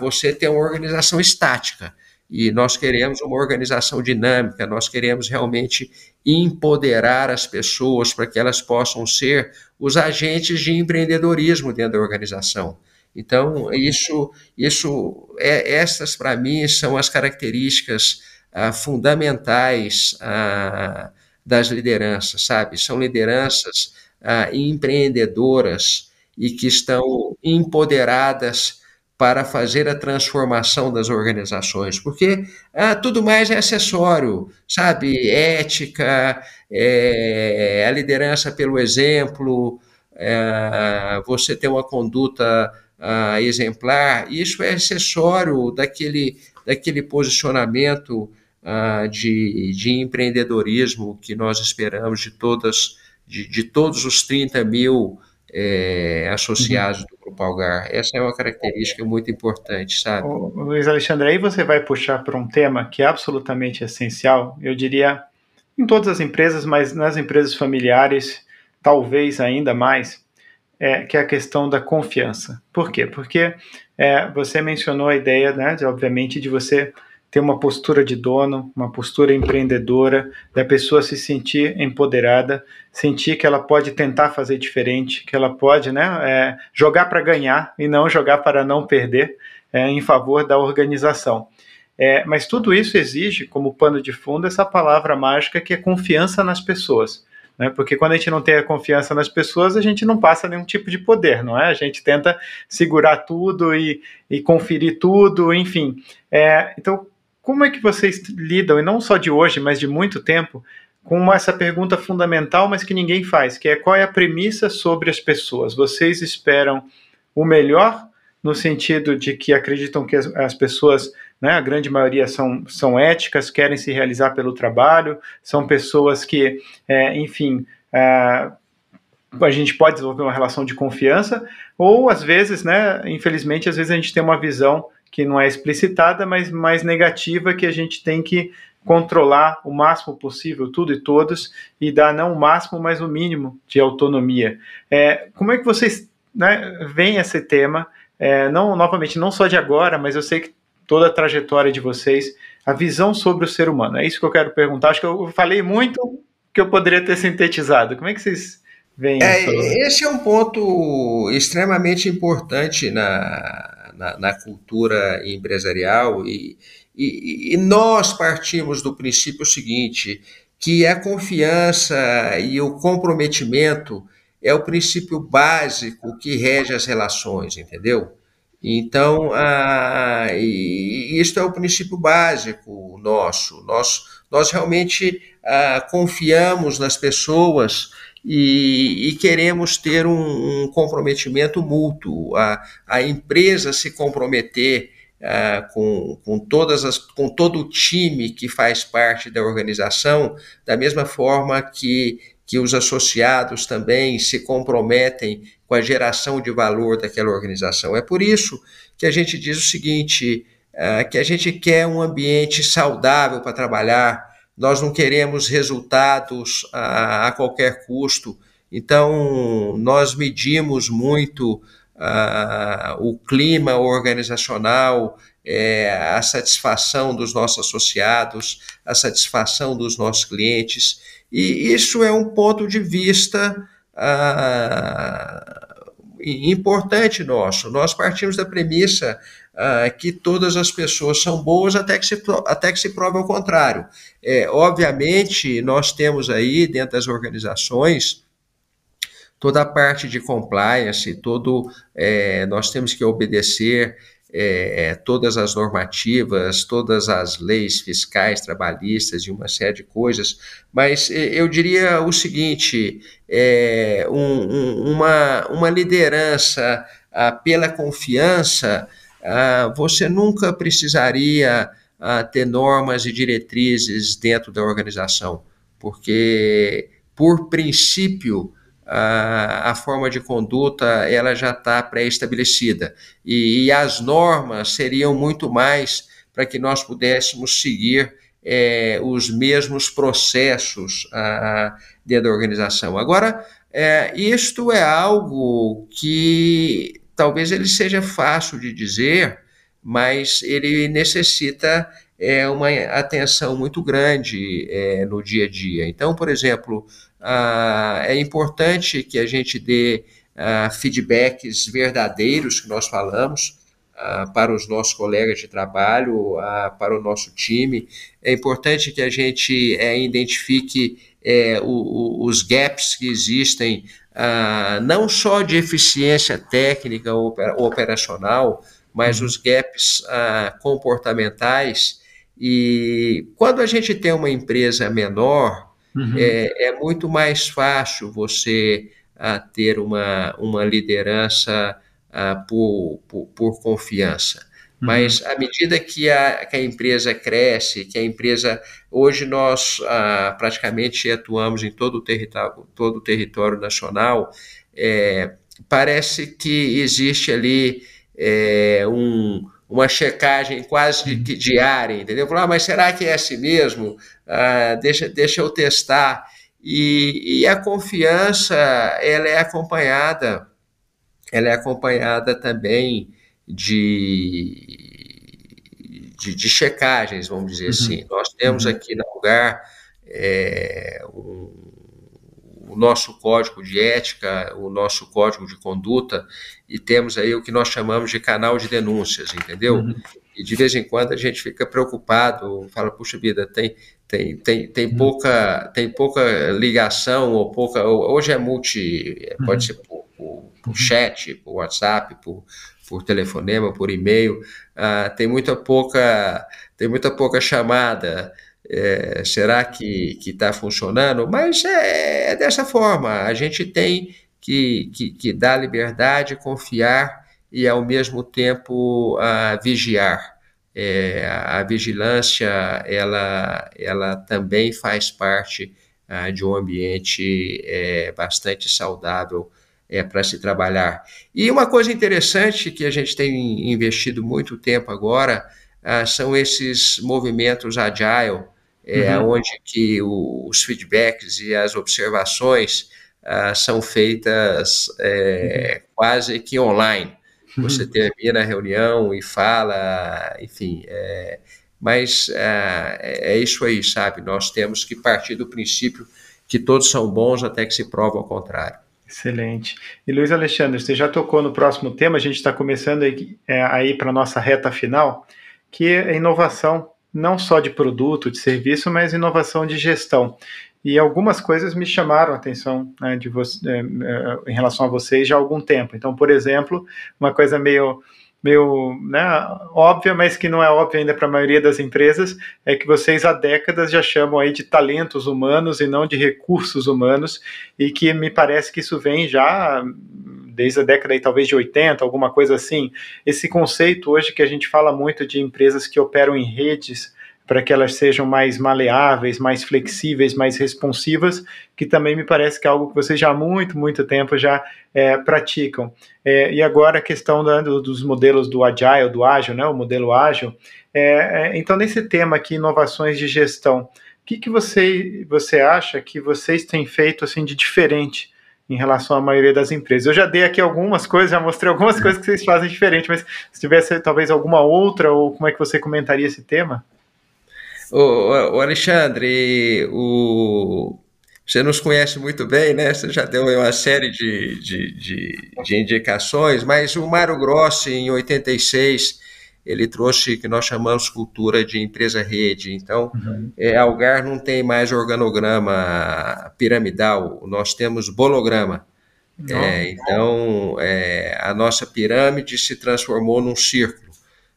você ter uma organização estática e nós queremos uma organização dinâmica, nós queremos realmente empoderar as pessoas para que elas possam ser os agentes de empreendedorismo dentro da organização. Então, isso, isso é, essas para mim são as características ah, fundamentais ah, das lideranças, sabe? São lideranças ah, empreendedoras e que estão empoderadas para fazer a transformação das organizações, porque ah, tudo mais é acessório, sabe? Ética, é, a liderança pelo exemplo, é, você ter uma conduta ah, exemplar, isso é acessório daquele, daquele posicionamento ah, de, de empreendedorismo que nós esperamos de todas, de, de todos os 30 mil é, associados uhum. do Grupo Algar. Essa é uma característica muito importante, sabe? O, Luiz Alexandre, aí você vai puxar para um tema que é absolutamente essencial, eu diria, em todas as empresas, mas nas empresas familiares, talvez ainda mais, é, que é a questão da confiança. Por quê? Porque é, você mencionou a ideia, né, de, obviamente, de você ter uma postura de dono, uma postura empreendedora, da pessoa se sentir empoderada, sentir que ela pode tentar fazer diferente, que ela pode né, é, jogar para ganhar e não jogar para não perder é, em favor da organização. É, mas tudo isso exige, como pano de fundo, essa palavra mágica que é confiança nas pessoas. Né? Porque quando a gente não tem a confiança nas pessoas, a gente não passa nenhum tipo de poder, não é? A gente tenta segurar tudo e, e conferir tudo, enfim. É, então, como é que vocês lidam, e não só de hoje, mas de muito tempo, com essa pergunta fundamental, mas que ninguém faz, que é qual é a premissa sobre as pessoas? Vocês esperam o melhor no sentido de que acreditam que as, as pessoas, né, a grande maioria são, são éticas, querem se realizar pelo trabalho, são pessoas que, é, enfim, é, a gente pode desenvolver uma relação de confiança, ou às vezes, né, infelizmente, às vezes a gente tem uma visão que não é explicitada, mas mais negativa, que a gente tem que controlar o máximo possível tudo e todos e dar não o máximo, mas o mínimo de autonomia. É, como é que vocês né, veem esse tema? É, não novamente, não só de agora, mas eu sei que toda a trajetória de vocês, a visão sobre o ser humano. É isso que eu quero perguntar. Acho que eu falei muito que eu poderia ter sintetizado. Como é que vocês veem é, isso? Esse é um ponto extremamente importante na na, na cultura empresarial e, e, e nós partimos do princípio seguinte, que a confiança e o comprometimento é o princípio básico que rege as relações, entendeu? Então, ah, isto é o princípio básico nosso. Nós, nós realmente ah, confiamos nas pessoas e, e queremos ter um, um, comprometimento mútuo. A, a empresa se comprometer ah, com, com, todas as, com todo o time que faz parte da organização, da mesma forma que que os associados também se comprometem com a geração de valor daquela organização. É por isso que a gente diz o seguinte: uh, que a gente quer um ambiente saudável para trabalhar, nós não queremos resultados a, a qualquer custo. Então, nós medimos muito o clima organizacional, é, a satisfação dos nossos associados, a satisfação dos nossos clientes. E isso é um ponto de vista ah, importante nosso. Nós partimos da premissa ah, que todas as pessoas são boas até que se, até que se prove o contrário. É, obviamente, nós temos aí, dentro das organizações, toda a parte de compliance, todo, é, nós temos que obedecer é, é, todas as normativas, todas as leis fiscais, trabalhistas e uma série de coisas, mas eu diria o seguinte: é, um, um, uma, uma liderança ah, pela confiança, ah, você nunca precisaria ah, ter normas e diretrizes dentro da organização, porque, por princípio, a, a forma de conduta ela já está pré-estabelecida e, e, as normas seriam muito mais para que nós pudéssemos seguir é, os mesmos processos a, dentro da organização. Agora, é, isto é algo que talvez ele seja fácil de dizer, mas ele necessita é, uma atenção muito grande é, no dia a dia. Então, por exemplo, ah, é importante que a gente dê ah, feedbacks verdadeiros que nós falamos ah, para os nossos colegas de trabalho, para o nosso time. É importante que a gente é, identifique é, o, o, os gaps que existem, não só de eficiência técnica ou operacional, mas os gaps comportamentais. E quando a gente tem uma empresa menor, Uhum. É, é, muito mais fácil você a, ah, ter uma, uma liderança a, ah, por, por, por, confiança. Uhum. Mas à medida que a, que a empresa cresce, que a empresa. Hoje nós a, ah, praticamente atuamos em todo o território, todo o território nacional, é, parece que existe ali é, um uma checagem quase uhum. diária, entendeu? Falar, ah, mas será que é assim mesmo? Ah, deixa, deixa eu testar. E, e, a confiança, ela é acompanhada, ela é acompanhada também de, de, de checagens, vamos dizer uhum. assim. Nós temos uhum. aqui no lugar é, um, o nosso código de ética, o nosso código de conduta, e temos aí o que nós chamamos de canal de denúncias, entendeu? Uhum. E de vez em quando a gente fica preocupado, fala, puxa vida, tem, tem, tem, tem, uhum. pouca, tem pouca ligação, ou pouca. Hoje é multi, pode uhum. ser por, por, por uhum. chat, por WhatsApp, por, por telefonema, por e-mail, uh, tem muita pouca, tem muita pouca chamada é, será que está funcionando? Mas é, é, dessa forma, a gente tem que, que, que dar liberdade, confiar e, ao mesmo tempo, a vigiar. É, a vigilância, ela, ela também faz parte ah, de um ambiente é, bastante saudável é, para se trabalhar. E uma coisa interessante que a gente tem investido muito tempo agora ah, são esses movimentos agile, é, uhum. onde que os feedbacks e as observações ah, são feitas é, uhum. quase que online. Uhum. Você termina a reunião e fala, enfim, é, mas ah, é, é isso aí, sabe? Nós temos que partir do princípio que todos são bons até que se prova ao contrário. Excelente. E Luiz Alexandre, você já tocou no próximo tema, a gente está começando aí, é, aí para a nossa reta final, que é inovação não só de produto, de serviço, mas inovação de gestão. E algumas coisas me chamaram a atenção né, de é, é, em relação a vocês já há algum tempo. Então, por exemplo, uma coisa meio meio né, óbvia, mas que não é óbvia ainda para a maioria das empresas, é que vocês há décadas já chamam aí de talentos humanos e não de recursos humanos, e que me parece que isso vem já desde a década aí, talvez de 80, alguma coisa assim. Esse conceito hoje que a gente fala muito de empresas que operam em redes, para que elas sejam mais maleáveis, mais flexíveis, mais responsivas, que também me parece que é algo que vocês já há muito, muito tempo já é, praticam. É, e agora a questão da, do, dos modelos do Agile, do Ágil, né, o modelo Ágil. É, é então, nesse tema aqui, inovações de gestão, o que, que você, você acha que vocês têm feito assim de diferente em relação à maioria das empresas. Eu já dei aqui algumas coisas, já mostrei algumas coisas que vocês fazem diferente, mas se tivesse talvez alguma outra, ou como é que você comentaria esse tema? O, Alexandre, o, você nos conhece muito bem, né? Você já deu uma série de, de, de, de indicações, mas o Mário Grossi, em 86, ele trouxe o que nós chamamos cultura de empresa-rede. Então, uhum. é, Algar não tem mais organograma piramidal, nós temos bolograma. É, então, é, a nossa pirâmide se transformou num círculo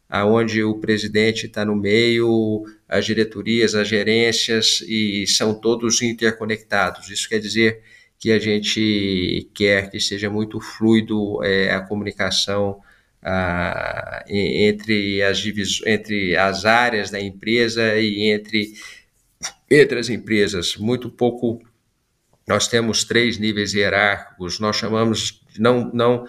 aonde o presidente está no meio, as diretorias, as gerências e são todos interconectados. Isso quer dizer que a gente quer que seja muito fluido é, a comunicação entre, as entre as áreas da empresa e entre, entre as empresas. Muito pouco. Nós temos três níveis hierárquicos, nós chamamos, não, não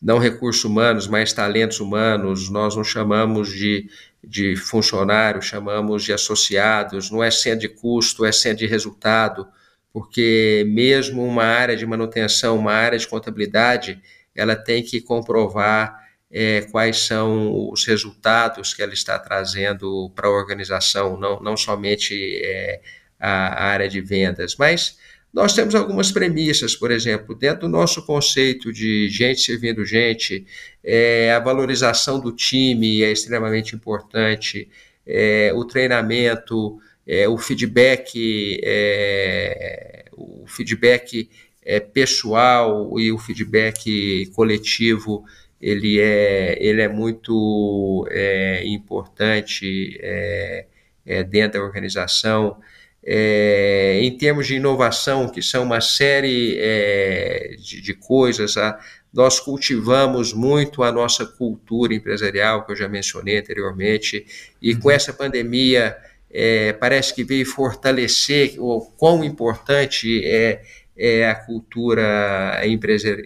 não recursos humanos, mas talentos humanos, nós não chamamos de, de funcionários, chamamos de associados, não é centro de custo, é centro de resultado, porque mesmo uma área de manutenção, uma área de contabilidade, ela tem que comprovar é, quais são os resultados que ela está trazendo para a organização, não, não somente é, a, a área de vendas, mas nós temos algumas premissas, por exemplo, dentro do nosso conceito de gente servindo gente, é, a valorização do time é extremamente importante, é, o treinamento, é, o feedback, é, o feedback é, pessoal e o feedback coletivo, ele é, ele é muito é, importante dentro da organização é, em termos de inovação, que são uma série é, de, de, coisas, a, nós cultivamos muito a nossa cultura empresarial, que eu já mencionei anteriormente, e com uhum. essa pandemia é, parece que veio fortalecer o quão importante é, é a cultura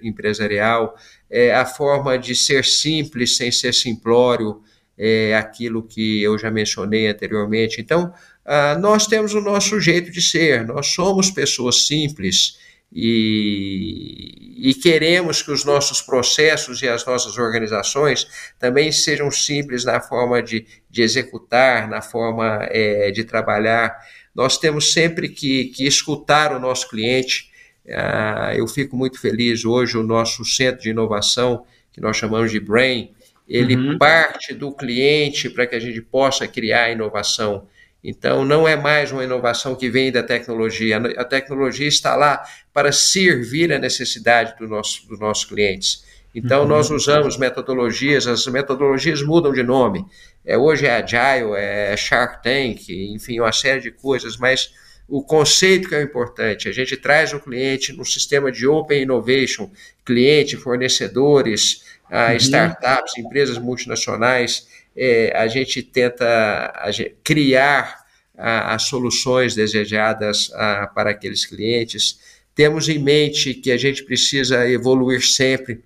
empresarial, é, a forma de ser simples sem ser simplório, é aquilo que eu já mencionei anteriormente. Então, ah, nós temos o nosso jeito de ser, nós somos pessoas simples e, e, queremos que os nossos processos e as nossas organizações também sejam simples na forma de, de executar, na forma é, de trabalhar. Nós temos sempre que, que escutar o nosso cliente. Ah, eu fico muito feliz hoje, o nosso centro de inovação, que nós chamamos de Brain, ele uhum. parte do cliente para que a gente possa criar inovação. Então, não é mais uma inovação que vem da tecnologia. A tecnologia está lá para servir a necessidade do nosso, dos nossos clientes. Então, uhum. nós usamos metodologias, as metodologias mudam de nome. É, hoje é Agile, é Shark Tank, enfim, uma série de coisas, mas o conceito que é importante, a gente traz o cliente no sistema de Open Innovation, cliente, fornecedores, ah, uhum. startups, empresas multinacionais, é, a gente tenta a gente, criar a, as soluções desejadas a, para aqueles clientes. Temos em mente que a gente precisa evoluir sempre.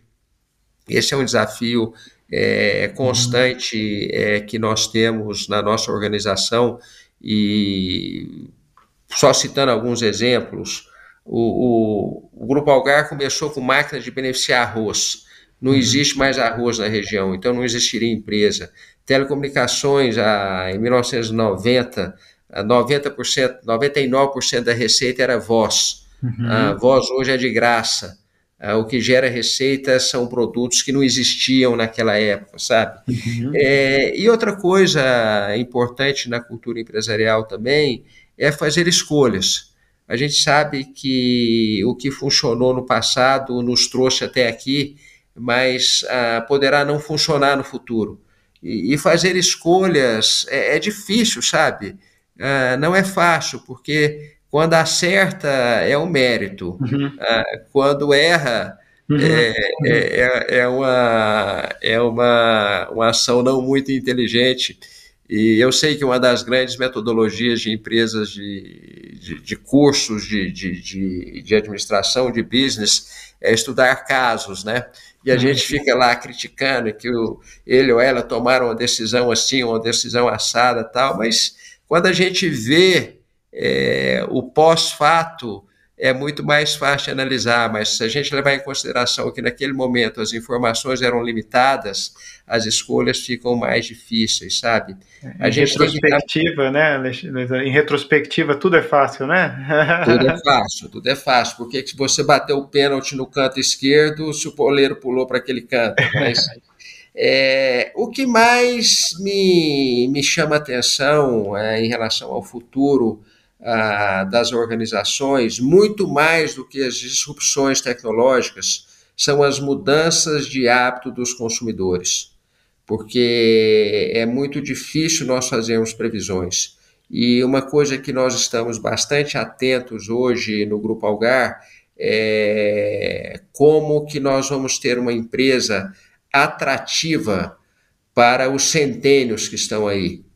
Esse é um desafio é, constante é, que nós temos na nossa organização e só citando alguns exemplos, o, o, o Grupo Algar começou com máquinas de beneficiar arroz. Não uhum. existe mais arroz na região, então não existiria empresa telecomunicações ah, em 1990, 90%, 99% da receita era voz. Uhum. A voz hoje é de graça. O que gera receita são produtos que não existiam naquela época, sabe? Uhum. É, e outra coisa importante na cultura empresarial também é fazer escolhas. A gente sabe que o que funcionou no passado nos trouxe até aqui, mas ah, poderá não funcionar no futuro. E, e fazer escolhas é, é difícil, sabe? Ah, não é fácil, porque quando acerta é um mérito, uhum. ah, quando erra uhum. é, é, é, é, uma, é uma, uma ação não muito inteligente. E eu sei que uma das grandes metodologias de empresas de, de, de cursos de, de, de, administração, de business, é estudar casos, né? E a gente fica lá criticando que o, ele ou ela tomaram uma decisão assim, uma decisão assada tal, mas quando a gente vê é, o pós-fato, é muito mais fácil analisar, mas se a gente levar em consideração que naquele momento as informações eram limitadas, as escolhas ficam mais difíceis, sabe? A em gente retrospectiva, que... né, Em retrospectiva tudo é fácil, né? tudo é fácil, tudo é fácil, porque se você bateu o pênalti no canto esquerdo, se o poleiro pulou para aquele canto, mas é, o que mais me, me chama atenção é, em relação ao futuro ah, das organizações, muito mais do que as disrupções tecnológicas, são as mudanças de hábito dos consumidores, porque é muito difícil nós fazermos previsões. E uma coisa que nós estamos bastante atentos hoje no Grupo Algar é como que nós vamos ter uma empresa atrativa para os centênios que estão aí.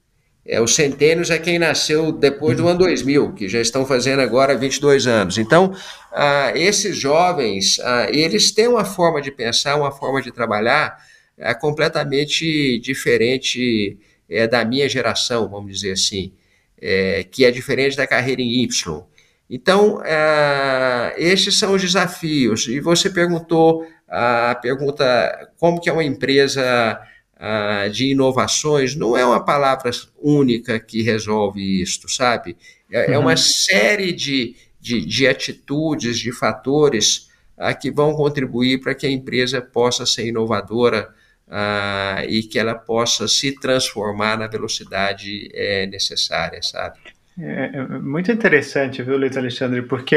É, os centênios é quem nasceu depois do ano 2000, que já estão fazendo agora 22 anos. Então, ah, esses jovens, ah, eles têm uma forma de pensar, uma forma de trabalhar é, completamente diferente é, da minha geração, vamos dizer assim, é, que é diferente da carreira em Y. Então, ah, esses são os desafios. E você perguntou a pergunta como que é uma empresa uh, de inovações, não é uma palavra única que resolve isto, sabe? É, uhum. é uma uhum. série de, de, de, atitudes, de fatores uh, que vão contribuir para que a empresa possa ser inovadora uh, e que ela possa se transformar na velocidade é, necessária, sabe? É, é muito interessante, viu, Luiz Alexandre, porque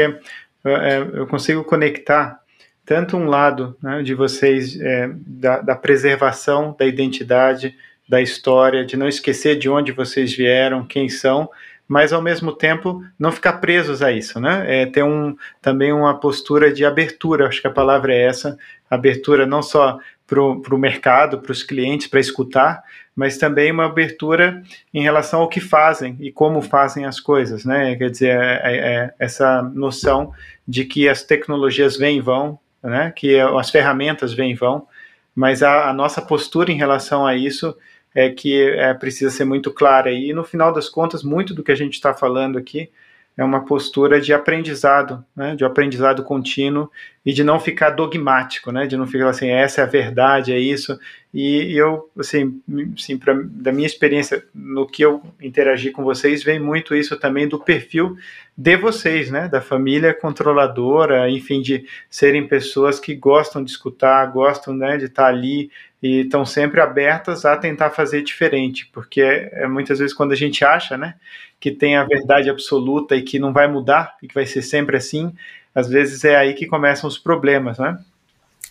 é, eu consigo conectar tanto um lado né, de vocês é, da, da, preservação da identidade, da história, de não esquecer de onde vocês vieram, quem são, mas ao mesmo tempo não ficar presos a isso, né? É, ter um, também uma postura de abertura, acho que a palavra é essa, abertura não só para o mercado, para os clientes, para escutar, mas também uma abertura em relação ao que fazem e como fazem as coisas, né? Quer dizer, é, é, é essa noção de que as tecnologias vêm e vão, né, que as ferramentas vêm e vão, mas a, a, nossa postura em relação a isso é que é, precisa ser muito clara. E no final das contas, muito do que a gente está falando aqui é uma postura de aprendizado, né, de aprendizado contínuo e de não ficar dogmático, né, de não ficar assim, essa é a verdade, é isso. E, eu, assim, assim pra, da minha experiência, no que eu interagi com vocês, vem muito isso também do perfil de vocês, né, da família controladora, enfim, de serem pessoas que gostam de escutar, gostam, né, de estar ali e estão sempre abertas a tentar fazer diferente, porque é muitas vezes quando a gente acha, né, que tem a verdade absoluta e que não vai mudar e que vai ser sempre assim, às vezes é aí que começam os problemas, né?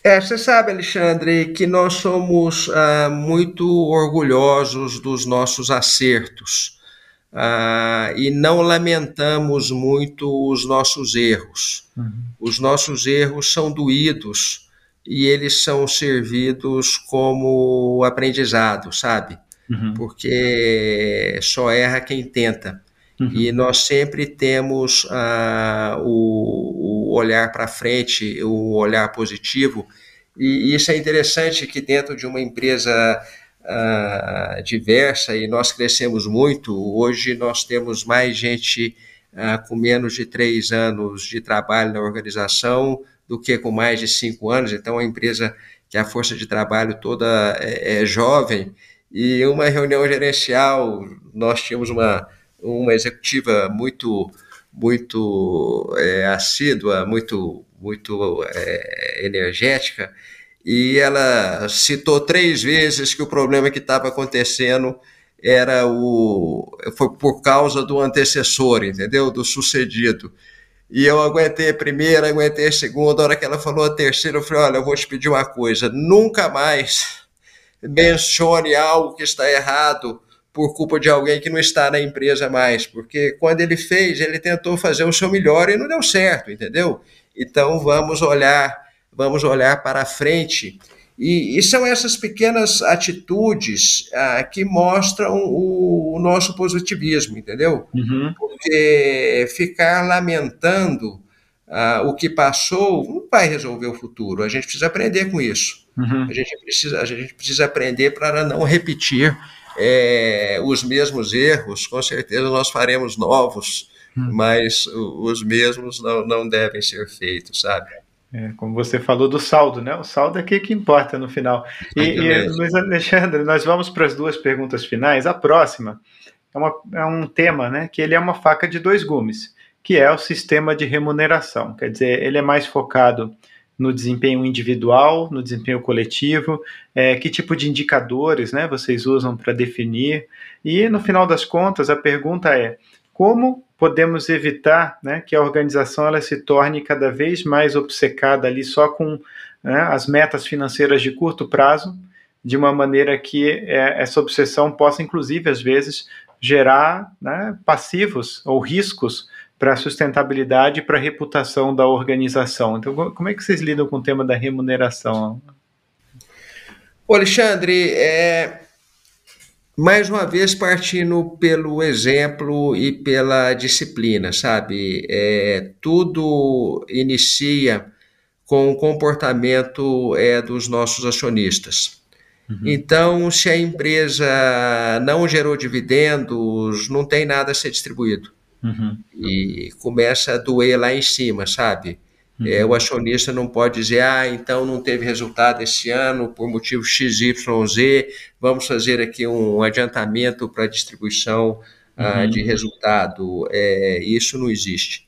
É, você sabe, Alexandre, que nós somos ah, muito orgulhosos dos nossos acertos ah, e não lamentamos muito os nossos erros. Uhum. Os nossos erros são doídos e eles são servidos como aprendizado, sabe? uhum. porque só erra quem tenta. Uhum. E nós sempre temos uh, o, o, olhar para frente, o olhar positivo, e isso é interessante que dentro de uma empresa uh, diversa, e nós crescemos muito, hoje nós temos mais gente uh, com menos de três anos de trabalho na organização do que com mais de cinco anos, então a empresa que a força de trabalho toda é, é jovem, e uma reunião gerencial, nós tínhamos uma, uma executiva muito muito é, assídua, muito muito é, energética, e ela citou três vezes que o problema que estava acontecendo era o foi por causa do antecessor, entendeu? Do sucedido. E eu aguentei a primeira, aguentei a segunda. A hora que ela falou a terceira, eu falei: olha, eu vou te pedir uma coisa, nunca mais mencione algo que está errado por culpa de alguém que não está na empresa mais, porque quando ele fez, ele tentou fazer o seu melhor e não deu certo, entendeu? Então vamos olhar, vamos olhar para frente. E, e são essas pequenas atitudes ah, que mostram o, o, nosso positivismo, entendeu? Uhum. Porque ficar lamentando ah, o que passou não vai resolver o futuro. A gente precisa aprender com isso. Uhum. A, gente precisa, a gente precisa aprender para não repetir é, os mesmos erros, com certeza nós faremos novos, hum. mas os mesmos não, não devem ser feitos, sabe? É, como você falou do saldo, né? O saldo é o que importa no final. E, e Luiz Alexandre, nós vamos para as duas perguntas finais. A próxima é, uma, é um tema, né? Que ele é uma faca de dois gumes, que é o sistema de remuneração. Quer dizer, ele é mais focado no desempenho individual, no desempenho coletivo, é, que tipo de indicadores né, vocês usam para definir. E, no final das contas, a pergunta é como podemos evitar né, que a organização ela se torne cada vez mais obcecada ali só com né, as metas financeiras de curto prazo, de uma maneira que é, essa obsessão possa, inclusive, às vezes, gerar né, passivos ou riscos para a sustentabilidade e para a reputação da organização. Então, como é que vocês lidam com o tema da remuneração? Ô Alexandre, é, mais uma vez partindo pelo exemplo e pela disciplina, sabe? É, tudo inicia com o comportamento é, dos nossos acionistas. Uhum. Então, se a empresa não gerou dividendos, não tem nada a ser distribuído. Uhum. E começa a doer lá em cima, sabe? Uhum. É, o acionista não pode dizer, ah, então não teve resultado esse ano por motivo XYZ, vamos fazer aqui um adiantamento para distribuição ah, uhum. de resultado. É, isso não existe.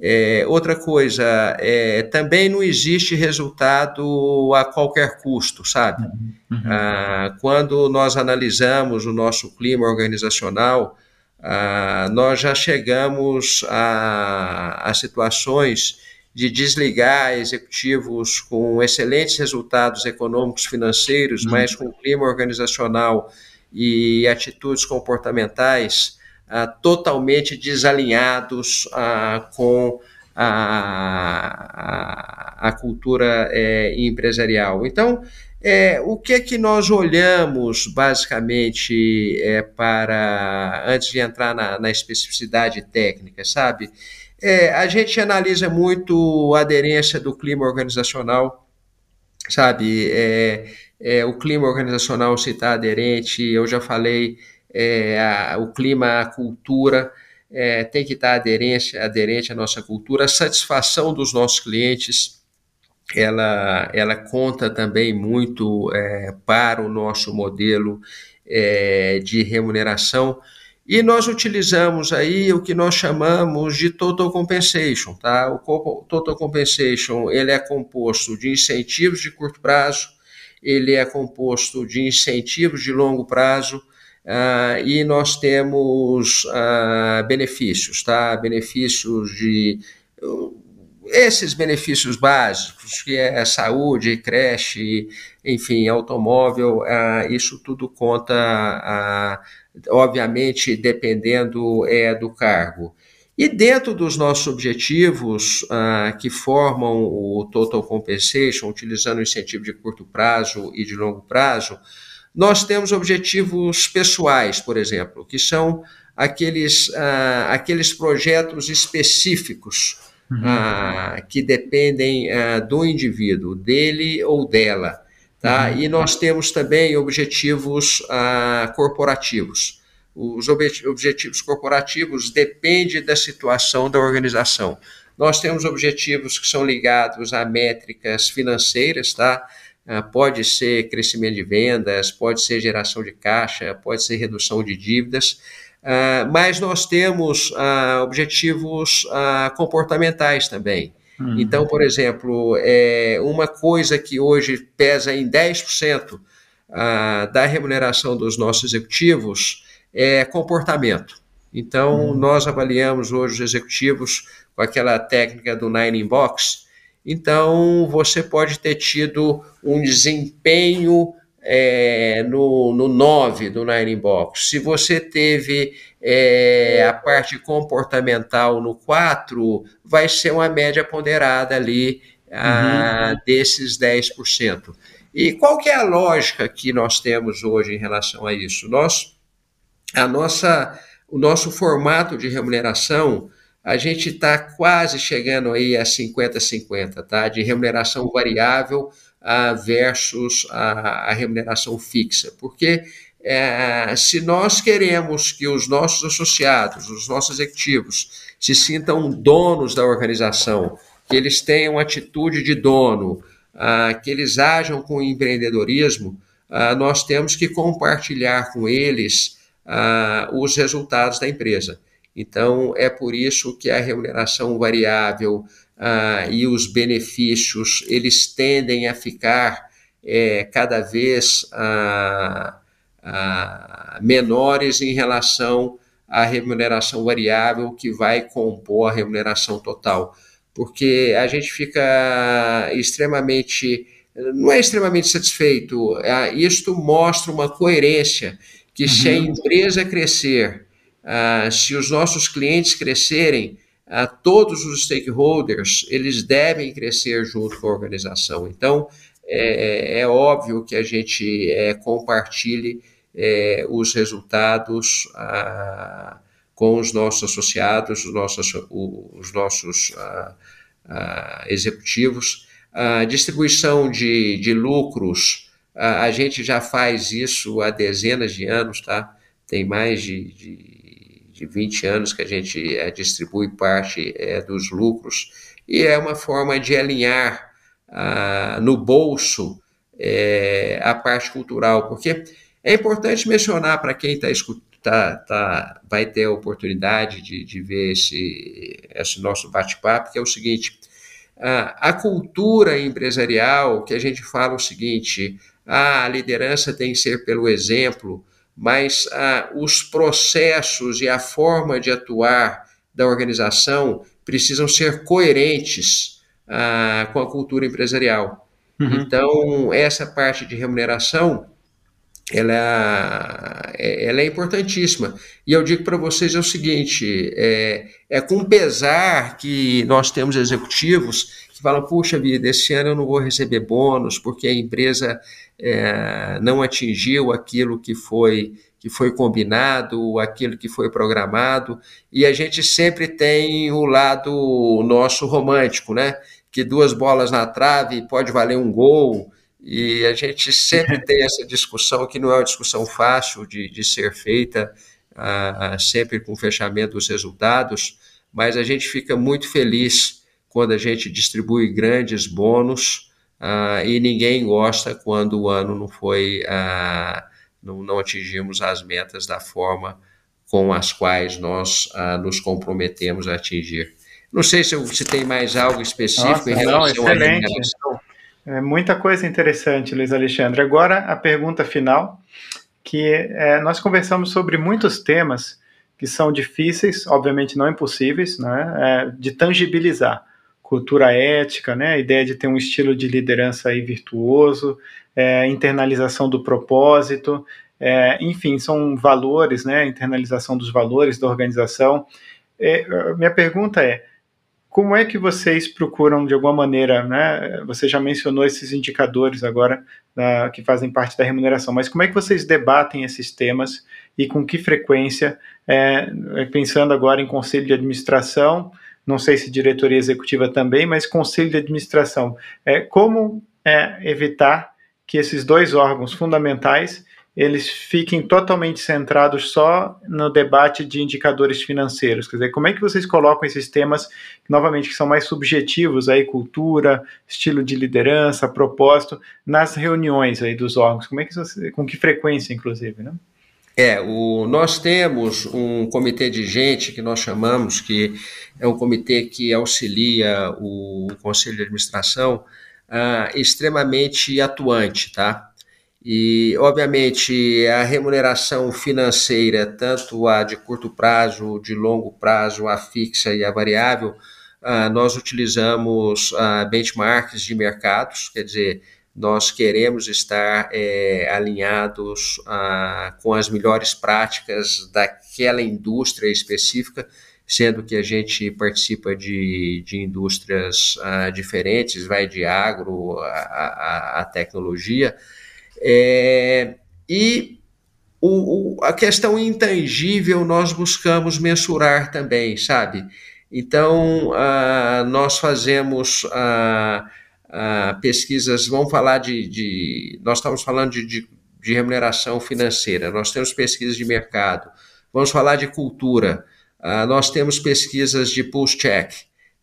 É, outra coisa, é, também não existe resultado a qualquer custo, sabe? Uhum. uhum. Ah, quando nós analisamos o nosso clima organizacional, ah, nós já chegamos a, a situações de desligar executivos com excelentes resultados econômicos financeiros, uhum. mas com clima organizacional e atitudes comportamentais ah, totalmente desalinhados ah, com a, a, a cultura é, empresarial. Então, é, o que é que nós olhamos basicamente é, para antes de entrar na, na especificidade técnica, sabe? É, a gente analisa muito a aderência do clima organizacional, sabe? É, é, o clima organizacional se está aderente, eu já falei, é, a, o clima, a cultura, tem que estar tá aderente, aderente à nossa cultura, a satisfação dos nossos clientes ela, ela conta também muito é, para o nosso modelo é, de remuneração. E nós utilizamos aí o que nós chamamos de total compensation, tá? O total compensation, ele é composto de incentivos de curto prazo, ele é composto de incentivos de longo prazo, uh, e nós temos uh, benefícios, tá? Benefícios de esses benefícios básicos, que é saúde, creche, enfim, automóvel, ah, isso tudo conta, ah, obviamente, dependendo é, do cargo. E dentro dos nossos objetivos, ah, que formam o Total Compensation, utilizando o incentivo de curto prazo e de longo prazo, nós temos objetivos pessoais, por exemplo, que são aqueles, aqueles projetos específicos uhum. ah, que dependem ah, do indivíduo, dele ou dela. Tá? Uhum. E nós temos também objetivos ah, corporativos. Os objetivos corporativos dependem da situação da organização. Nós temos objetivos que são ligados a métricas financeiras, tá? Ah, pode ser crescimento de vendas, pode ser geração de caixa, pode ser redução de dívidas. Uh, mas nós temos uh, objetivos uh, comportamentais também. Uhum. Então, por exemplo, é, uma coisa que hoje pesa em 10% da remuneração dos nossos executivos é comportamento. Então, uhum. nós avaliamos hoje os executivos com aquela técnica do Nine in Box. Então, você pode ter tido um desempenho é, no, no 9 do Nine in Box. Se você teve é, a parte comportamental no 4, vai ser uma média ponderada ali a, uhum. desses 10%. E qual que é a lógica que nós temos hoje em relação a isso? Nós, a nossa, o nosso formato de remuneração, a gente está quase chegando aí a 50-50, tá? De remuneração variável versus a, remuneração fixa. Porque é, se nós queremos que os nossos associados, os nossos executivos, se sintam donos da organização, que eles tenham atitude de dono, ah, que eles ajam com empreendedorismo, ah, nós temos que compartilhar com eles ah, os resultados da empresa. Então, é por isso que a remuneração variável e os benefícios, eles tendem a ficar é, cada vez menores em relação à remuneração variável que vai compor a remuneração total porque a gente fica extremamente, não é extremamente satisfeito. É, isto mostra uma coerência que uhum. se a uhum. empresa crescer, uh, se os nossos clientes crescerem, uh, todos os stakeholders eles devem crescer junto com a organização. Então é, é óbvio que a gente é, compartilhe é, os resultados. Com os nossos associados, os nossos, os nossos executivos. A distribuição de, de lucros, a gente já faz isso há dezenas de anos, tá? Tem mais de, de, de 20 anos que a gente é, distribui parte é, dos lucros. E é uma forma de alinhar no bolso é, a parte cultural, porque é importante mencionar para quem está escutando tá, tá, vai ter a oportunidade de, de ver esse, esse nosso bate-papo, que é o seguinte: a, a cultura empresarial, que a gente fala o seguinte, a liderança tem que ser pelo exemplo, mas os processos e a forma de atuar da organização precisam ser coerentes com a cultura empresarial. Uhum. Então, essa parte de remuneração ela, é, ela é importantíssima. E eu digo para vocês é o seguinte: é, é, com pesar que nós temos executivos que falam, puxa vida, esse ano eu não vou receber bônus porque a empresa é, não atingiu aquilo que foi que foi combinado, aquilo que foi programado, e a gente sempre tem o lado nosso romântico, né? Que duas bolas na trave pode valer um gol, e a gente sempre tem essa discussão, que não é uma discussão fácil de, de ser feita, uh, sempre com fechamento dos resultados, mas a gente fica muito feliz quando a gente distribui grandes bônus uh, e ninguém gosta quando o ano não foi, uh, não, não, atingimos as metas da forma com as quais nós nos comprometemos a atingir. Não sei se, se tem mais algo específico Nossa, em relação não, excelente. à é muita coisa interessante, Luiz Alexandre. Agora, a pergunta final, que é, nós conversamos sobre muitos temas que são difíceis, obviamente não impossíveis, né, é, de tangibilizar. Cultura ética, né, a ideia de ter um estilo de liderança aí virtuoso, é, internalização do propósito, é, enfim, são valores, né, internalização dos valores da organização. É, minha pergunta é, como é que vocês procuram, de alguma maneira, né? Você já mencionou esses indicadores agora da, que fazem parte da remuneração, mas como é que vocês debatem esses temas e com que frequência? É, pensando agora em conselho de administração, não sei se diretoria executiva também, mas conselho de administração. É, como é, evitar que esses dois órgãos fundamentais eles fiquem totalmente centrados só no debate de indicadores financeiros. Quer dizer, como é que vocês colocam esses temas, novamente, que são mais subjetivos, aí, cultura, estilo de liderança, propósito, nas reuniões aí dos órgãos? Como é que com que frequência, inclusive, né? É, o, nós temos um comitê de gente que nós chamamos, que é um comitê que auxilia o, o conselho de administração, ah, extremamente atuante, tá? E, obviamente, a remuneração financeira, tanto a de curto prazo, de longo prazo, a fixa e a variável, uh, nós utilizamos uh, benchmarks de mercados, quer dizer, nós queremos estar é, alinhados uh, com as melhores práticas daquela indústria específica, sendo que a gente participa de, de indústrias diferentes, vai de agro a, a, a tecnologia. É, e o, o, a questão intangível nós buscamos mensurar também, sabe? Então, ah, nós fazemos ah, ah, pesquisas, vamos falar de, de nós estamos falando de, de, de, remuneração financeira, nós temos pesquisas de mercado, vamos falar de cultura, nós temos pesquisas de pulse check,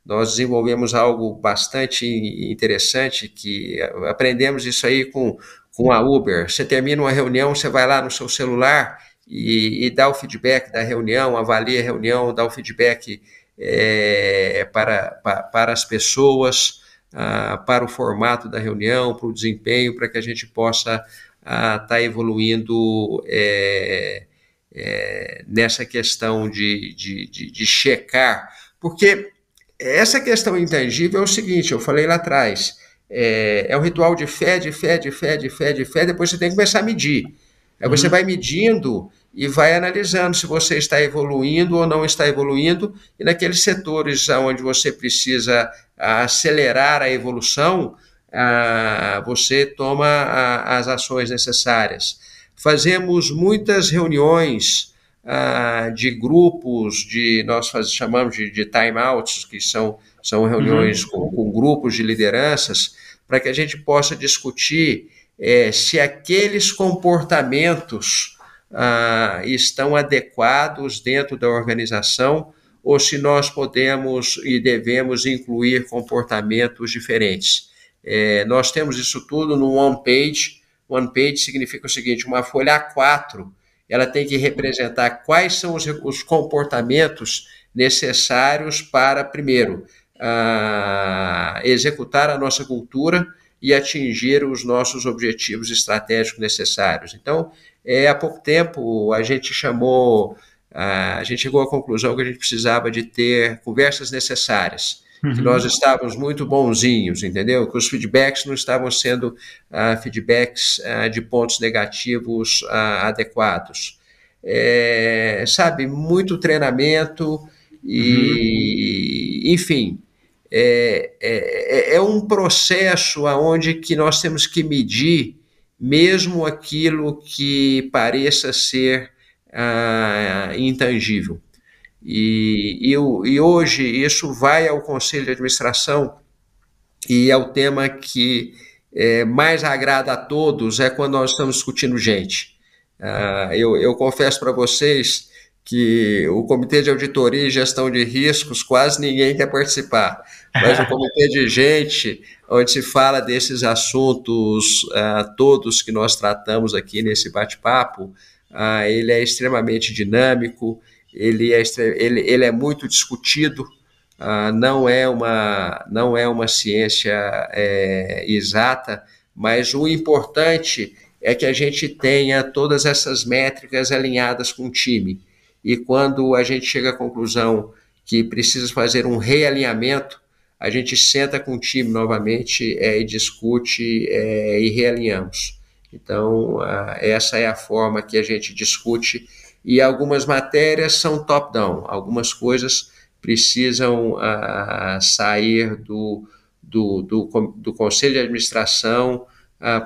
nós desenvolvemos algo bastante interessante que aprendemos isso aí com com a Uber. Você termina uma reunião, você vai lá no seu celular e, e dá o feedback da reunião, avalia a reunião, dá o feedback é, para, para, para, as pessoas, ah, para o formato da reunião, para o desempenho, para que a gente possa estar ah, tá evoluindo é, é, nessa questão de, de, de, de checar. Porque essa questão intangível é o seguinte, eu falei lá atrás, é, é um ritual de fé, de fé, de fé, de fé, de fé, depois você tem que começar a medir. Aí você uhum. vai medindo e vai analisando se você está evoluindo ou não está evoluindo, e naqueles setores onde você precisa acelerar a evolução, você toma as ações necessárias. Fazemos muitas reuniões de grupos, de nós chamamos de, de timeouts, que são são reuniões uhum. com, com, grupos de lideranças, para que a gente possa discutir é, se aqueles comportamentos ah, estão adequados dentro da organização ou se nós podemos e devemos incluir comportamentos diferentes. É, nós temos isso tudo no one page. One page significa o seguinte: uma folha A4 ela tem que representar quais são os, os comportamentos necessários para, primeiro, a executar a nossa cultura e atingir os nossos objetivos estratégicos necessários. Então, é, há pouco tempo a gente chamou, a gente chegou à conclusão que a gente precisava de ter conversas necessárias, uhum. que nós estávamos muito bonzinhos, entendeu? Que os feedbacks não estavam sendo uh, feedbacks uh, de pontos negativos uh, adequados. É, sabe, muito treinamento e, uhum. enfim, é, é, é, é um processo onde que nós temos que medir mesmo aquilo que pareça ser ah, intangível. E, e, e, hoje isso vai ao Conselho de Administração e é o tema que é, mais agrada a todos é quando nós estamos discutindo gente. Ah, eu, eu confesso para vocês que o Comitê de Auditoria e Gestão de Riscos quase ninguém quer participar, mas o Comitê de Gente, onde se fala desses assuntos uh, todos que nós tratamos aqui nesse bate-papo, uh, ele é extremamente dinâmico, ele é, ele, ele é muito discutido, uh, não, é uma, não é uma ciência é, exata, mas o importante é que a gente tenha todas essas métricas alinhadas com o time. E quando a gente chega à conclusão que precisa fazer um realinhamento, a gente senta com o time novamente é, e discute é, e realinhamos. Então, a, essa é a forma que a gente discute. E algumas matérias são top-down, algumas coisas precisam a, sair do, do, do, do, conselho de administração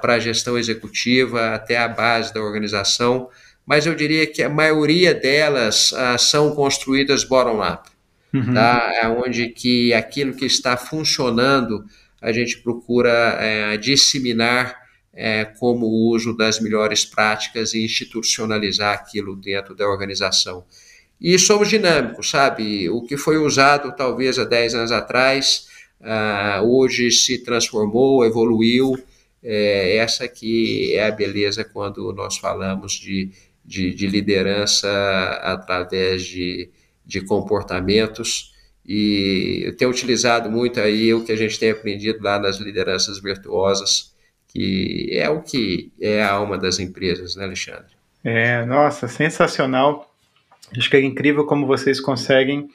para a gestão executiva até a base da organização mas eu diria que a maioria delas ah, são construídas bottom-up, uhum. tá? É onde que aquilo que está funcionando a gente procura é, disseminar é, como o uso das melhores práticas e institucionalizar aquilo dentro da organização. E somos dinâmicos, sabe? O que foi usado talvez há 10 anos atrás, ah, hoje se transformou, evoluiu. É, essa que é a beleza quando nós falamos de de, de liderança através de, de comportamentos. E eu tenho utilizado muito aí o que a gente tem aprendido lá nas lideranças virtuosas, que é o que é a alma das empresas, né, Alexandre? É, nossa, sensacional. Acho que é incrível como vocês conseguem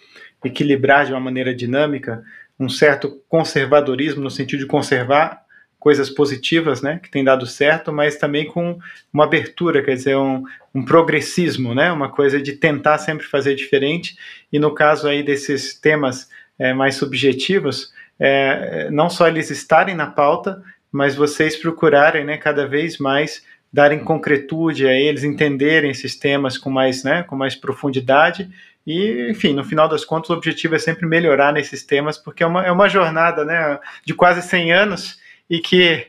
equilibrar de uma maneira dinâmica um certo conservadorismo no sentido de conservar coisas positivas, né, que tem dado certo, mas também com uma abertura, quer dizer, um, um progressismo, né, uma coisa de tentar sempre fazer diferente. E no caso aí desses temas é, mais subjetivos, é, não só eles estarem na pauta, mas vocês procurarem, né, cada vez mais darem concretude a eles, entenderem esses temas com mais, né, com mais profundidade e, enfim, no final das contas, o objetivo é sempre melhorar nesses temas, porque é uma, é uma jornada né, de quase 100 anos e que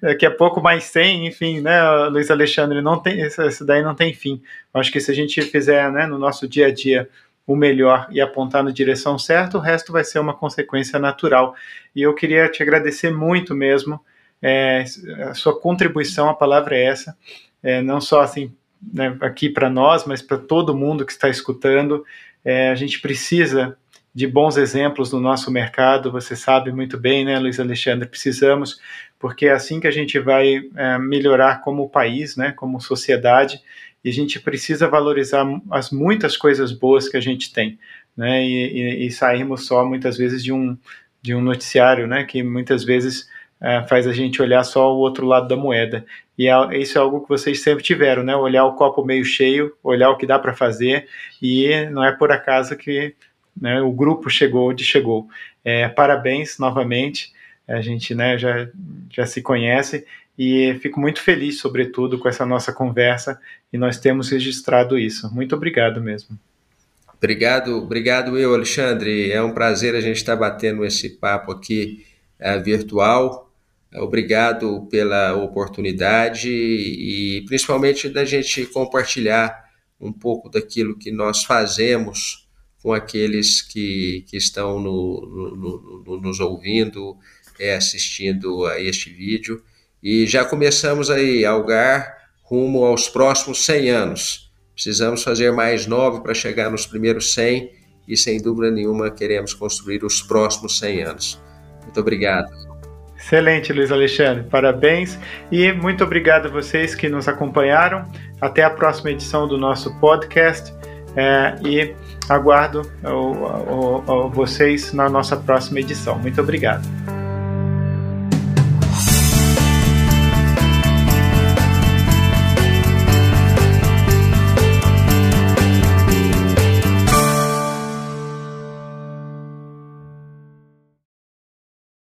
daqui a pouco mais 100, enfim, né, Luiz Alexandre, não tem, isso daí não tem fim. Acho que se a gente fizer né, no nosso dia a dia o melhor e apontar na direção certa, o resto vai ser uma consequência natural. E eu queria te agradecer muito mesmo, é, a sua contribuição, a palavra é essa, é, não só assim né, aqui para nós, mas para todo mundo que está escutando. É, a gente precisa de bons exemplos no nosso mercado, você sabe muito bem, né, Luiz Alexandre? Precisamos, porque é assim que a gente vai é, melhorar como país, né, como sociedade, e a gente precisa valorizar as muitas coisas boas que a gente tem, né, e, e, e sairmos só muitas vezes de um, de um noticiário, né, que muitas vezes é, faz a gente olhar só o outro lado da moeda. E é, isso é algo que vocês sempre tiveram, né? Olhar o copo meio cheio, olhar o que dá para fazer, e não é por acaso que né, o grupo chegou onde chegou. É, parabéns novamente, a gente né, já, já se conhece e fico muito feliz, sobretudo, com essa nossa conversa e nós temos registrado isso. Muito obrigado mesmo. Obrigado, obrigado eu, Alexandre. É um prazer a gente estar batendo esse papo aqui é, virtual. Obrigado pela oportunidade e principalmente da gente compartilhar um pouco daquilo que nós fazemos com aqueles que, que estão no, no, no, nos ouvindo, é, assistindo a este vídeo. E já começamos aí a algar rumo aos próximos 100 anos. Precisamos fazer mais nove para chegar nos primeiros 100 e, sem dúvida nenhuma, queremos construir os próximos 100 anos. Muito obrigado. Excelente, Luiz Alexandre. Parabéns e muito obrigado a vocês que nos acompanharam. Até a próxima edição do nosso podcast é, e aguardo o, o, o, vocês na nossa próxima edição. Muito obrigado.